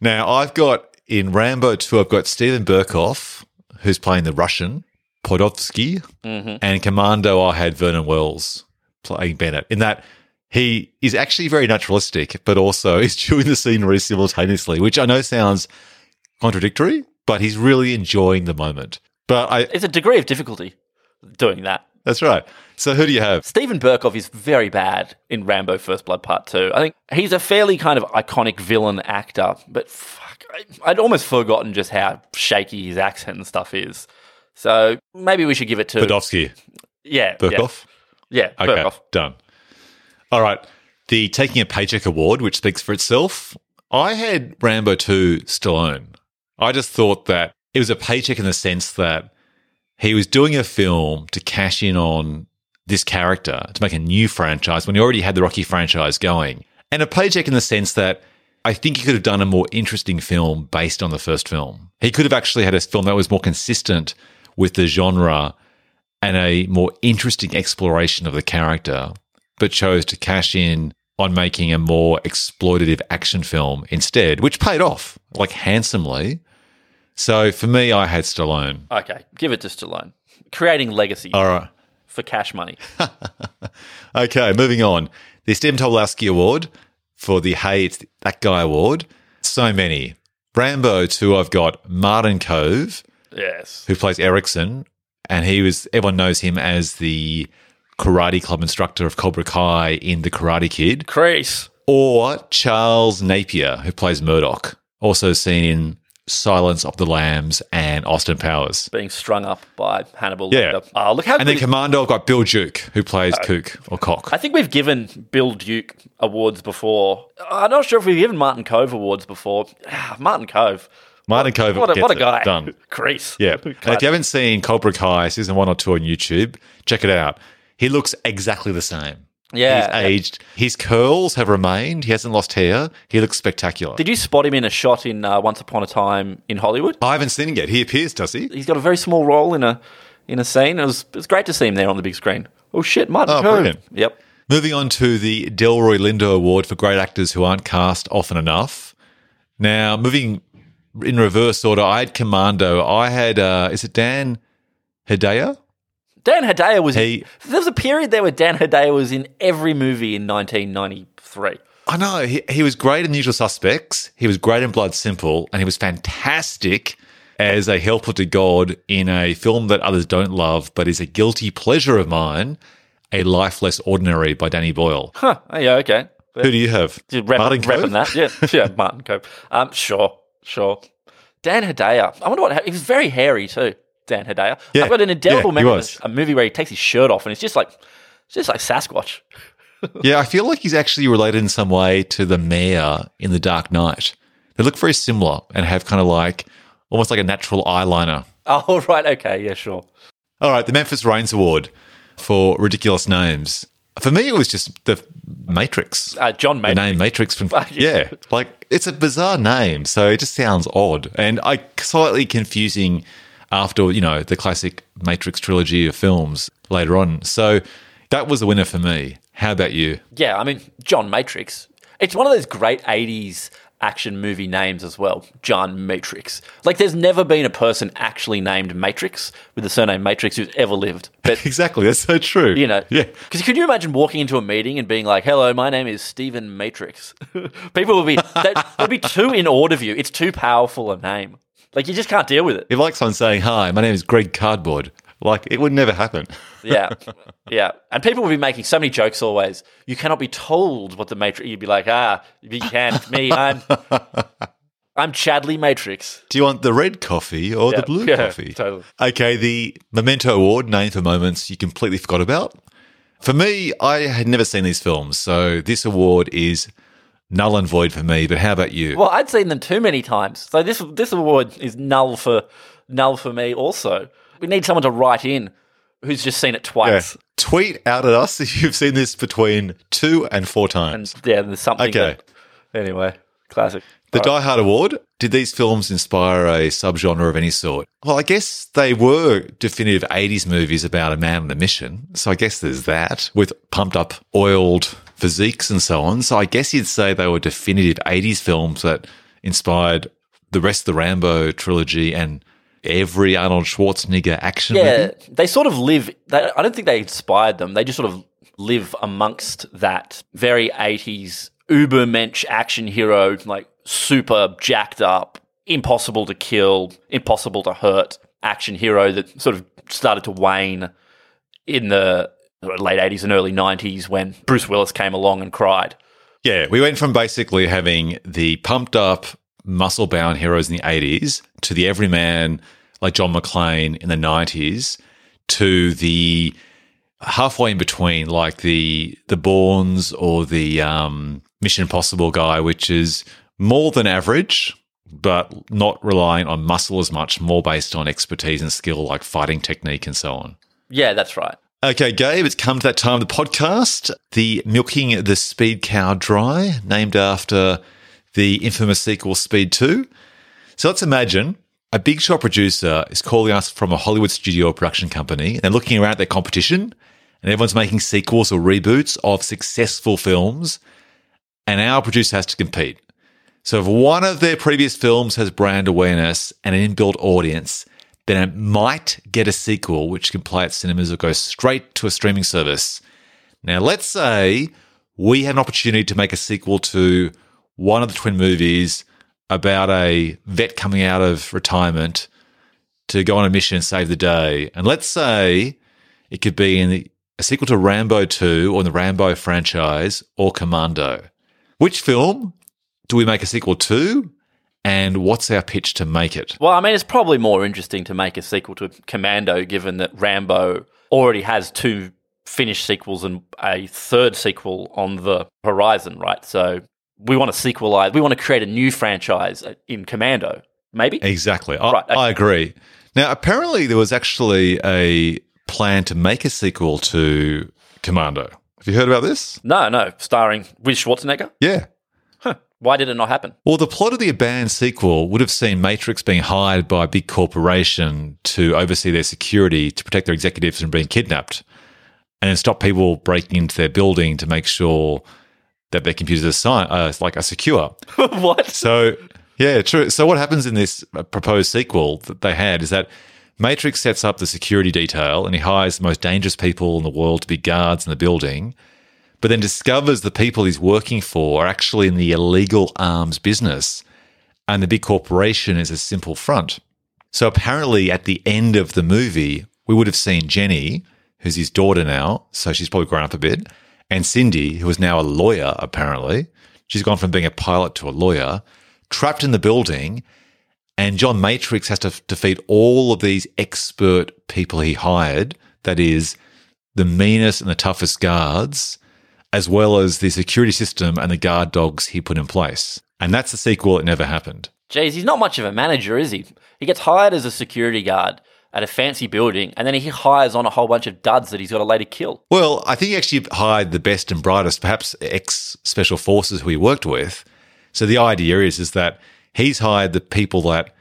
Now, I've got in Rambo 2, I've got Steven Berkoff, who's playing the Russian, Podolsky, mm-hmm. and Commando, I had Vernon Wells playing Bennett. In that, he is actually very naturalistic, but also is chewing the scenery simultaneously, which I know sounds contradictory, but he's really enjoying the moment. But I, It's a degree of difficulty doing that. that's right. So who do you have? Steven Berkoff is very bad in Rambo First Blood Part 2. I think he's a fairly kind of iconic villain actor, but fuck, I- I'd almost forgotten just how shaky his accent and stuff is. So maybe we should give it to. Podolsky. yeah. Berkoff? Yeah, yeah Okay, Berkoff. done. All right. The Taking a Paycheck Award, which speaks for itself. I had Rambo 2 Stallone. I just thought that it was a paycheck in the sense that he was doing a film to cash in on this character to make a new franchise when he already had the Rocky franchise going. And a paycheck in the sense that I think he could have done a more interesting film based on the first film. He could have actually had a film that was more consistent with the genre and a more interesting exploration of the character, but chose to cash in on making a more exploitative action film instead, which paid off like handsomely. So for me, I had Stallone. Okay, give it to Stallone. Creating legacy All right. for cash money. Okay, moving on. The Stephen Tobolowsky Award for the Hey, It's That Guy Award. So many. Rambo 2, I've got Martin Kove, yes. who plays Erickson, and he was everyone knows him as the karate club instructor of Cobra Kai in The Karate Kid, Kreese. or Charles Napier, who plays Murdock, also seen in Silence of the Lambs and Austin Powers. Being strung up by Hannibal. Yeah. Lecter. Oh, look how And then Commando, I've got Bill Duke, who plays Kook or Cock. I think we've given Bill Duke awards before. I'm not sure if we've given Martin Kove awards before. Ah, Martin Kove. Martin Kove What a, what a guy. done. Kreese. Yeah. And if you haven't seen Cobra Kai season one or two on YouTube, check it out. He looks exactly the same. Yeah. He's aged. His curls have remained. He hasn't lost hair. He looks spectacular. Did you spot him in a shot in uh, Once Upon a Time in Hollywood? I haven't seen him yet. He appears, does he? He's got a very small role in a in a scene. It was it was great to see him there on the big screen. Oh shit, Martin Oh, Kove. brilliant. Yep. Moving on to the Delroy Lindo Award for great actors who aren't cast often enough. Now, moving in reverse order, I had Commando. I had, uh, is it Dan Hedaya? Dan Hedaya was. He- there was a period there where Dan Hedaya was in every movie in 1993. I know. He, he was great in Usual Suspects. He was great in Blood Simple. And he was fantastic as a helper to God in a film that others don't love, but is a guilty pleasure of mine A Life Less Ordinary by Danny Boyle. Huh. Oh, yeah. Okay. Who do you have? Just rep, Martin repping that. Yeah. Yeah. Martin Kove. Um. Sure. Sure. Dan Hedaya. I wonder what he was very hairy too. Dan Hedaya. Yeah. I've got an indelible Yeah, memory of a movie where he takes his shirt off and it's just like it's just like Sasquatch. Yeah, I feel like he's actually related in some way to the mayor in The Dark Knight. They look very similar and have kind of like almost like a natural eyeliner. Oh right. Okay. Yeah. Sure. All right, the Memphis Raines Award for ridiculous names. For me, it was just the Matrix. Uh, John the name Matrix from yeah, like it's a bizarre name, so it just sounds odd and I slightly confusing after you know the classic Matrix trilogy of films later on. So that was the winner for me. How about you? Yeah, I mean, John Matrix. It's one of those great 80s action movie names as well. John Matrix. Like, there's never been a person actually named Matrix with the surname Matrix who's ever lived. But Exactly. That's so true. you know, Yeah. Because could you imagine walking into a meeting and being like, "Hello, my name is Stephen Matrix"? People would be they'd be too in order of you. It's too powerful a name. Like you just can't deal with it. If like someone saying, "Hi, my name is Greg Cardboard," like it would never happen. Yeah, yeah. And people would be making so many jokes always. You cannot be told what the Matrix. You'd be like, "Ah, you can." It's me. I'm. I'm Chadley Matrix. Do you want the red coffee or Yeah, the blue yeah, coffee? totally. Okay, the Memento Award, named for moments you completely forgot about. For me, I had never seen these films, so this award is null and void for me. But how about you? Well, I'd seen them too many times, so this this award is null for null for me. Also, we need someone to write in who's just seen it Yeah. twice. Tweet out at us if you've seen this between two and four times. And yeah, there's something. Okay. that- anyway, classic. The All. Die Hard Award, did these films inspire a subgenre of any sort? Well, I guess they were definitive 80s movies about a man on a mission. So I guess there's that with pumped up, oiled physiques and so on. So I guess you'd say they were definitive 80s films that inspired the rest of the Rambo trilogy and every Arnold Schwarzenegger action yeah, movie. they sort of live. They, I don't think they inspired them. They just sort of live amongst that very 80s ubermensch action hero, like super jacked up, impossible to kill, impossible to hurt action hero that sort of started to wane in the late 80s and early 90s when Bruce Willis came along and cried. Yeah, we went from basically having the pumped up, muscle bound heroes in the 80s to the everyman like John McClane in the 90s to the halfway in between, like the the Bournes or the um, Mission Impossible guy, which is more than average, but not relying on muscle as much, more based on expertise and skill, like fighting technique and so on. Yeah, that's right. Okay, Gabe, it's come to that time of the podcast. The Milking the Speed Cow Dry, named after the infamous sequel Speed 2. So let's imagine a big shot producer is calling us from a Hollywood studio or production company. And they're looking around at their competition, and everyone's making sequels or reboots of successful films, and our producer has to compete. So if one of their previous films has brand awareness and an inbuilt audience, then it might get a sequel which can play at cinemas or go straight to a streaming service. Now, let's say we had an opportunity to make a sequel to one of the twin movies about a vet coming out of retirement to go on a mission and save the day. And let's say it could be in the, a sequel to Rambo 2 or in the Rambo franchise or Commando. Which film do we make a sequel to? And what's our pitch to make it? Well, I mean, it's probably more interesting to make a sequel to Commando, given that Rambo already has two finished sequels and a third sequel on the horizon, right? So we want to sequelize, we want to create a new franchise in Commando, maybe? Exactly. I, Right, okay. I agree. Now, apparently, there was actually a plan to make a sequel to Commando. Have you heard about this? No, no, starring with Schwarzenegger. Yeah. Why did it not happen? Well, the plot of the abandoned sequel would have seen Matrix being hired by a big corporation to oversee their security to protect their executives from being kidnapped and then stop people breaking into their building to make sure that their computers are, uh, like are secure. what? So, yeah, true. So, what happens in this uh, proposed sequel that they had is that Matrix sets up the security detail and he hires the most dangerous people in the world to be guards in the building, but then discovers the people he's working for are actually in the illegal arms business and the big corporation is a simple front. So, apparently, at the end of the movie, we would have seen Jenny, who's his daughter now, so she's probably grown up a bit, and Cindy, who is now a lawyer, apparently. She's gone from being a pilot to a lawyer, trapped in the building, and John Matrix has to f- defeat all of these expert people he hired that is, the meanest and the toughest guards, as well as the security system and the guard dogs he put in place. And that's the sequel that never happened. Jeez, he's not much of a manager, is he? He gets hired as a security guard at a fancy building, and then he hires on a whole bunch of duds that he's got to later kill. Well, I think he actually hired the best and brightest, perhaps ex special forces who he worked with. So the idea is is that he's hired the people that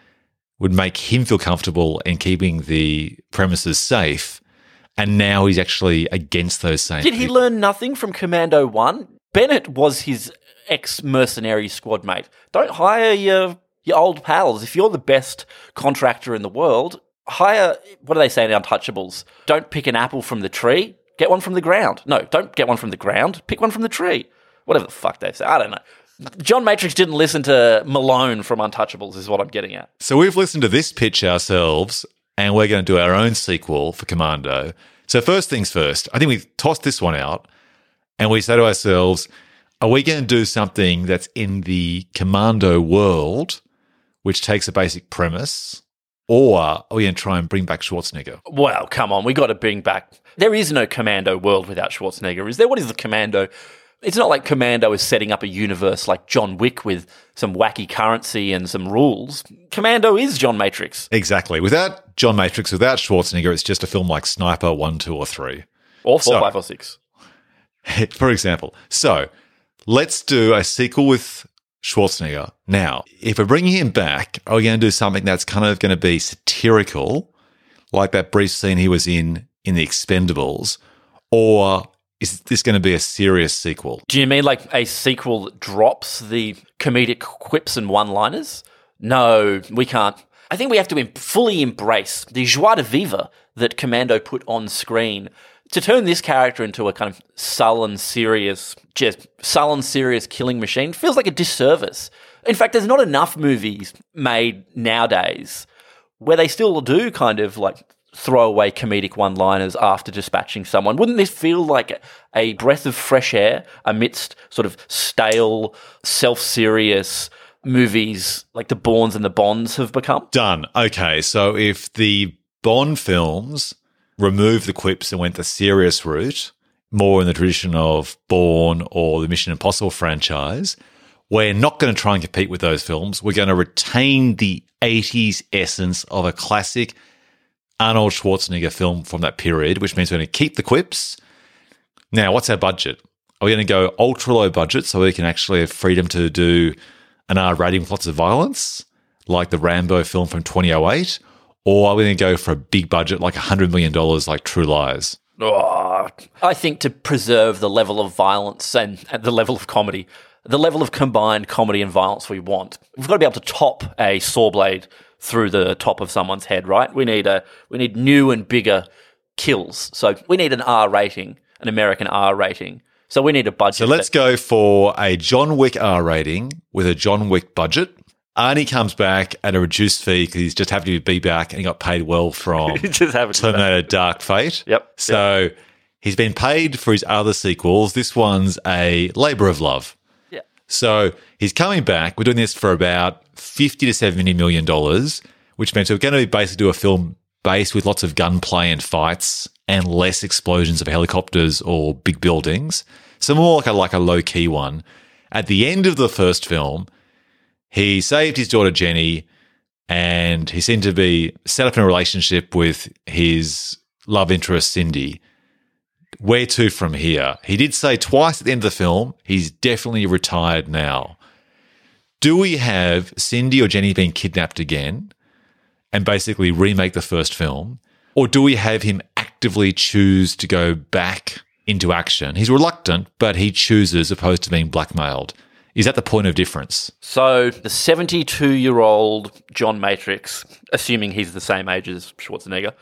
would make him feel comfortable in keeping the premises safe, and now he's actually against those same. Did he people. learn nothing from Commando 1? Bennett was his ex mercenary squad mate. Don't hire your your old pals. If you're the best contractor in the world, hire what do they say in Untouchables? Don't pick an apple from the tree. Get one from the ground. No, don't get one from the ground. Pick one from the tree. Whatever the fuck they say. I don't know. John Matrix didn't listen to Malone from Untouchables, is what I'm getting at. So we've listened to this pitch ourselves, and we're going to do our own sequel for Commando. So first things first, I think we tossed this one out, and we say to ourselves, are we going to do something that's in the Commando world, which takes a basic premise, or are we going to try and bring back Schwarzenegger? Well, come on, we got to bring back. There is no Commando world without Schwarzenegger, is there? What is the Commando? It's not like Commando is setting up a universe like John Wick with some wacky currency and some rules. Commando is John Matrix. Exactly. Without John Matrix, without Schwarzenegger, it's just a film like Sniper 1, 2, or 3. Or four, So- five, or six. for example. So let's do a sequel with Schwarzenegger. Now, if we're bringing him back, are we going to do something that's kind of going to be satirical, like that brief scene he was in in The Expendables, or is this going to be a serious sequel? Do you mean like a sequel that drops the comedic quips and one liners? No, we can't. I think we have to fully embrace the joie de vivre that Commando put on screen. To turn this character into a kind of sullen, serious, just sullen, serious killing machine feels like a disservice. In fact, there's not enough movies made nowadays where they still do kind of like throw away comedic one liners after dispatching someone. Wouldn't this feel like a breath of fresh air amidst sort of stale, self serious movies like the Bournes and the Bonds have become? Done. Okay, so if the Bond films removed the quips and went the serious route, more in the tradition of Bourne or the Mission Impossible franchise, we're not going to try and compete with those films. We're going to retain the 80s essence of a classic Arnold Schwarzenegger film from that period, which means we're going to keep the quips. Now, what's our budget? Are we going to go ultra low budget so we can actually have freedom to do an R rating with lots of violence, like the Rambo film from 2008? Or are we going to go for a big budget like $100 million like True Lies? Oh, I think to preserve the level of violence and, and the level of comedy, the level of combined comedy and violence we want, we've got to be able to top a saw blade through the top of someone's head, right? We need a we need new and bigger kills. So we need an R rating, an American R rating. So we need a budget. So let's that- go for a John Wick R rating with a John Wick budget. Arnie comes back at a reduced fee because he's just happy to be back and he got paid well from just have it. Terminator Dark Fate. Yep. So he's been paid for his other sequels. This one's a labor of love. Yeah. So he's coming back. We're doing this for about 50 to 70 million dollars, which means we're going to basically do a film based with lots of gunplay and fights and less explosions of helicopters or big buildings. So more like a, like a low key one. At the end of the first film, he saved his daughter Jenny and he seemed to be set up in a relationship with his love interest Cindy. Where to from here? He did say twice at the end of the film, he's definitely retired now. Do we have Cindy or Jenny being kidnapped again and basically remake the first film? Or do we have him actively choose to go back into action? He's reluctant, but he chooses opposed to being blackmailed. Is that the point of difference? So the 72 year old John Matrix, assuming he's the same age as Schwarzenegger,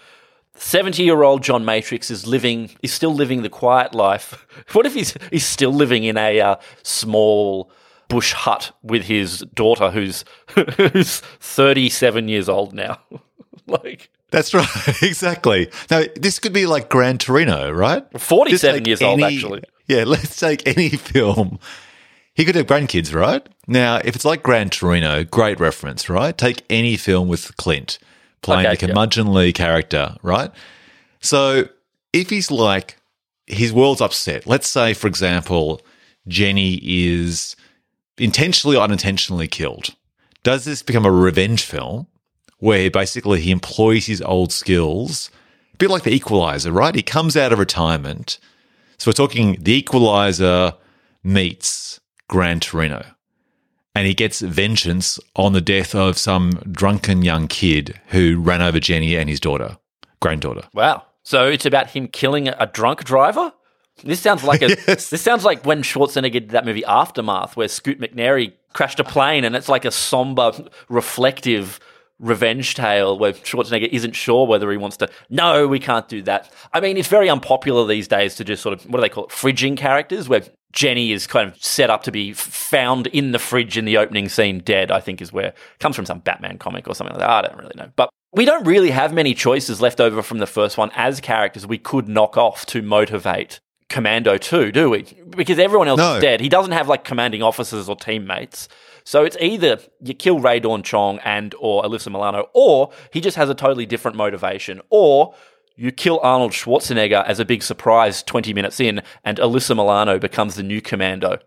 70 year old John Matrix is living, is still living the quiet life. What if he's, he's still living in a uh, small bush hut with his daughter who's, who's 37 years old now? like, That's right, exactly. Now, this could be like Gran Torino, right? 47 Just take years old, actually. Yeah, let's take any film. He could have grandkids, right? Now, if it's like Gran Torino, great reference, right? Take any film with Clint playing Okay, the yeah. curmudgeonly character, right? So if he's like, his world's upset. Let's say, for example, Jenny is intentionally or unintentionally killed. Does this become a revenge film where basically he employs his old skills, a bit like the Equalizer, right? He comes out of retirement. So we're talking the Equalizer meets Gran Torino. And he gets vengeance on the death of some drunken young kid who ran over Jenny and his daughter, granddaughter. wow. So it's about him killing a drunk driver? This sounds like a. Yes. This sounds like when Schwarzenegger did that movie Aftermath, where Scoot McNairy crashed a plane, and it's like a somber, reflective revenge tale where Schwarzenegger isn't sure whether he wants to. No, we can't do that. I mean, it's very unpopular these days to just sort of what do they call it? Fridging characters, where Jenny is kind of set up to be found in the fridge in the opening scene, dead. I think is where comes from some Batman comic or something like that. I don't really know, but. We don't really have many choices left over from the first one as characters we could knock off to motivate Commando 2, do we? Because everyone else No. is dead. He doesn't have like commanding officers or teammates. So it's either you kill Rae Dawn Chong and or Alyssa Milano, or he just has a totally different motivation, or you kill Arnold Schwarzenegger as a big surprise 20 minutes in, and Alyssa Milano becomes the new commando.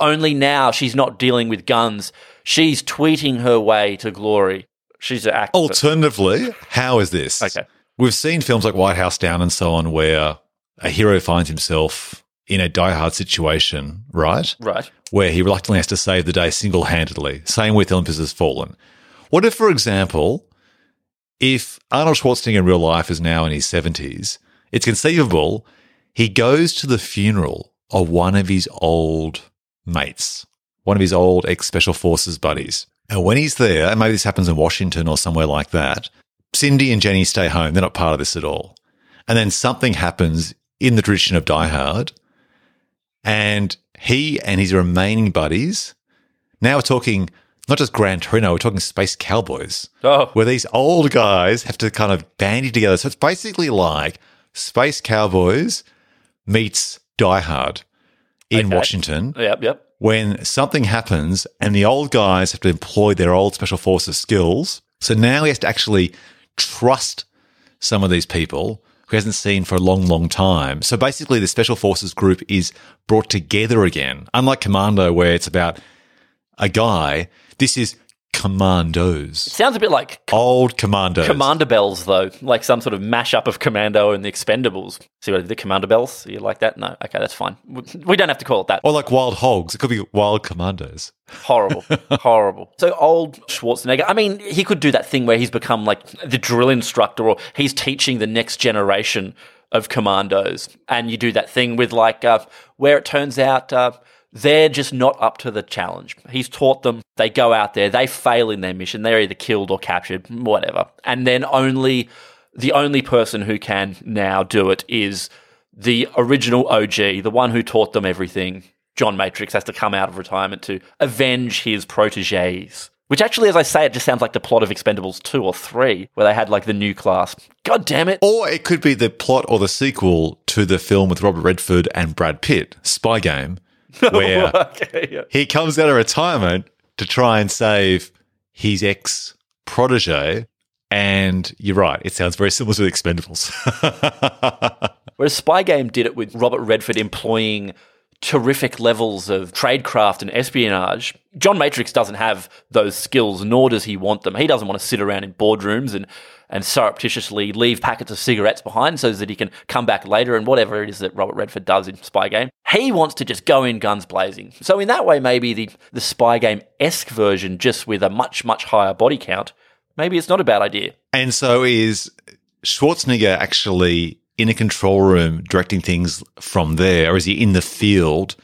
Only now she's not dealing with guns. She's tweeting her way to glory. She's an activist. Alternatively, how is this? Okay. We've seen films like White House Down and so on where a hero finds himself in a die-hard situation, right? right. Where he reluctantly has to save the day single-handedly. Same with Olympus Has Fallen. What if, for example, if Arnold Schwarzenegger in real life is now in his 70s, it's conceivable he goes to the funeral of one of his old mates, one of his old ex Special Forces buddies. And when he's there, and maybe this happens in Washington or somewhere like that, Cindy and Jenny stay home. They're not part of this at all. And then something happens in the tradition of Die Hard, and he and his remaining buddies, now we're talking not just Gran Torino, we're talking Space Cowboys Oh, where these old guys have to kind of bandy together. So it's basically like Space Cowboys meets Die Hard in Okay. Washington yep, yep. when something happens and the old guys have to employ their old special forces skills. So now he has to actually trust some of these people who hasn't seen for a long, long time. So basically, the special forces group is brought together again. Unlike Commando, where it's about a guy, this is commandos. Sounds a bit like Old commandos. Commandables, though, like some sort of mashup of Commando and the Expendables. See what I did? The Commandables? You like that? No, okay, that's fine. We we don't have to call it that. or like wild hogs. It could be wild commandos. Horrible, horrible. So old Schwarzenegger. I mean, he could do that thing where he's become like the drill instructor, or he's teaching the next generation of commandos. And you do that thing with like uh, where it turns out. Uh, they're just not up to the challenge. He's taught them, they go out there, they fail in their mission, they're either killed or captured, whatever. And then only the only person who can now do it is the original OG, the one who taught them everything. John Matrix has to come out of retirement to avenge his proteges. Which actually, as I say, it just sounds like the plot of Expendables 2 or 3, where they had like the new class. God damn it. Or it could be the plot or the sequel to the film with Robert Redford and Brad Pitt, Spy Game, where okay, yeah. he comes out of retirement to try and save his ex protege. And you're right, it sounds very similar to the Expendables. Whereas Spy Game did it with Robert Redford employing terrific levels of tradecraft and espionage. John Matrix doesn't have those skills, nor does he want them. He doesn't want to sit around in boardrooms and, and surreptitiously leave packets of cigarettes behind so that he can come back later and whatever it is that Robert Redford does in Spy Game. He wants to just go in guns blazing. So in that way, maybe the, the Spy Game-esque version, just with a much, much higher body count, maybe it's not a bad idea. and so is Schwarzenegger actually in a control room directing things from there, or is he in the field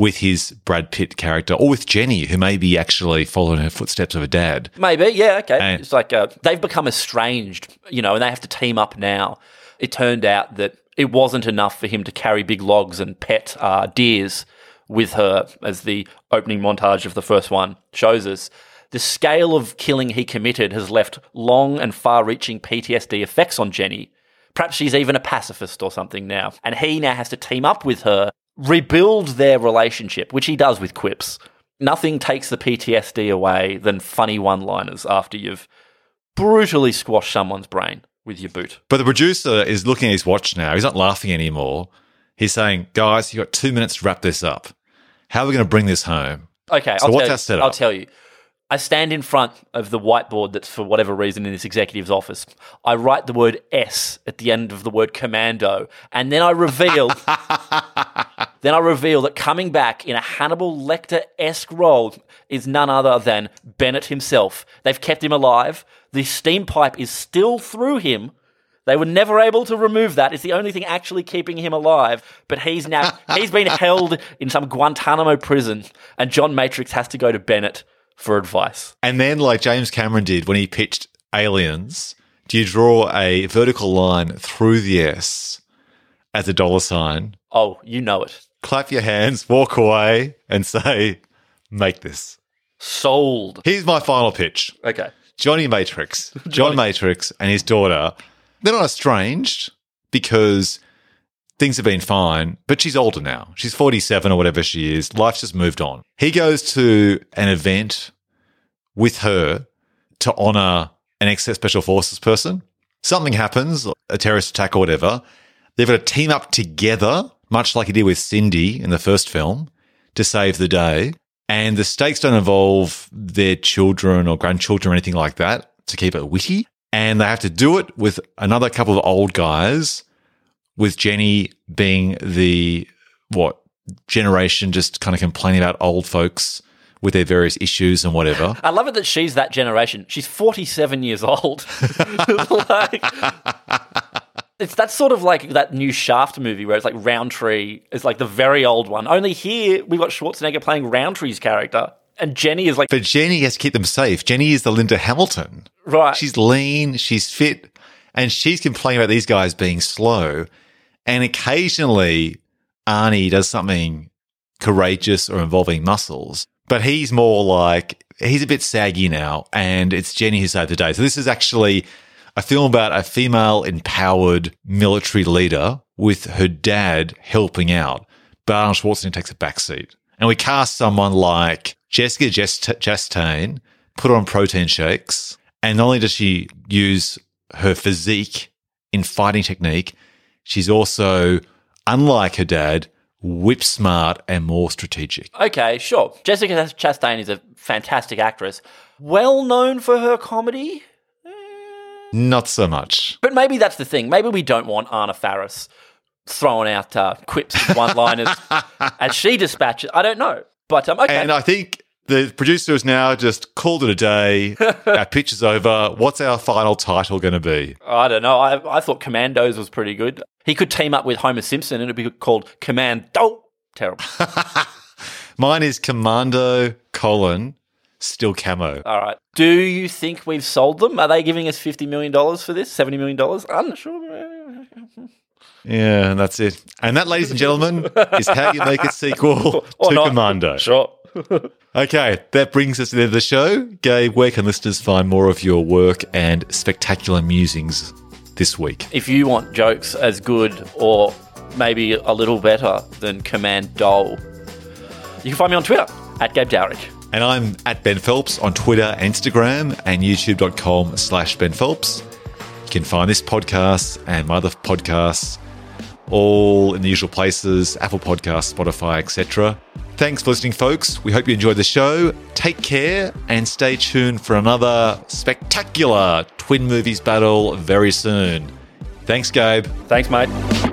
with his Brad Pitt character or with Jenny, who may be actually following her footsteps of her dad? Maybe, yeah, okay. And- it's like uh, they've become estranged, you know, and they have to team up now. It turned out that it wasn't enough for him to carry big logs and pet uh, deers with her, as the opening montage of the first one shows us. The scale of killing he committed has left long and far reaching PTSD effects on Jenny. Perhaps she's even a pacifist or something now. And he now has to team up with her, rebuild their relationship, which he does with quips. Nothing takes the PTSD away than funny one liners after you've brutally squashed someone's brain with your boot. But the producer is looking at his watch now. He's not laughing anymore. He's saying, guys, you've got two minutes to wrap this up. How are we going to bring this home? Okay, So I'll what's tell our you, setup? I'll tell you. I stand in front of the whiteboard that's for whatever reason in this executive's office. I write the word S at the end of the word commando, and then I reveal then I reveal that coming back in a Hannibal Lecter-esque role is none other than Bennett himself. They've kept him alive. The steam pipe is still through him, They were never able to remove that. It's the only thing actually keeping him alive. But he's now he's been held in some Guantanamo prison, and John Matrix has to go to Bennett for advice. And then, like James Cameron did when he pitched Aliens, do you draw a vertical line through the S as a dollar sign, Oh, you know it. clap your hands, walk away, and say, make this? Sold. Here's my final pitch Okay. Johnny Matrix, John Matrix, and his daughter, they're not estranged because things have been fine, but she's older now. She's 47 or whatever she is. Life's just moved on. He goes to an event with her to honor an ex special forces person. Something happens, a terrorist attack or whatever. They've got to team up together, much like he did with Cindy in the first film, to save the day. And the stakes don't involve their children or grandchildren or anything like that to keep it witty. And they have to do it with another couple of old guys, with Jenny being the, what, generation just kind of complaining about old folks with their various issues and whatever. I love it that she's that generation. She's 47 years old. like, it's that sort of like that new Shaft movie where it's like Roundtree is like the very old one. Only here we've got Schwarzenegger playing Roundtree's character, and Jenny is like But Jenny has to keep them safe. Jenny is the Linda Hamilton. right. She's lean, she's fit, and she's complaining about these guys being slow. And occasionally, Arnie does something courageous or involving muscles, but he's more like he's a bit saggy now, and it's Jenny who saved the day. So this is actually a film about a female empowered military leader with her dad helping out. But Arnold Schwarzenegger takes a backseat. And we cast someone like Jessica Chast- Chastain, put on protein shakes, and not only does she use her physique in fighting technique, she's also, unlike her dad, whip smart and more strategic. okay, sure. Jessica Chastain is a fantastic actress, well known for her comedy. Not so much. But maybe that's the thing. Maybe we don't want Anna Faris throwing out uh, quips and one-liners as she dispatches. I don't know, but um, okay. And I think the producer has now just called it a day. our pitch is over. What's our final title going to be? I don't know. I, I thought Commandos was pretty good. He could team up with Homer Simpson and it'd be called Commando. Terrible. Mine is Commando colon still camo. All right. Do you think we've sold them? Are they giving us $50 million for this? $70 million? I'm not sure. Yeah, and that's it. And that, ladies and gentlemen, is how you make a sequel Or to not. Commando. Sure. Okay, that brings us to the end of the show. Gabe, where can listeners find more of your work and spectacular musings this week? If you want jokes as good or maybe a little better than Commando, you can find me on Twitter at Gabe Dowrick. And I'm at Ben Phelps on Twitter Instagram and youtube.com slash Ben Phelps. You can find this podcast and my other podcasts all in the usual places Apple Podcasts, Spotify, etc. Thanks for listening, folks. We hope you enjoyed the show. Take care and stay tuned for another spectacular Twin Movies battle very soon. Thanks, Gabe. Thanks, mate.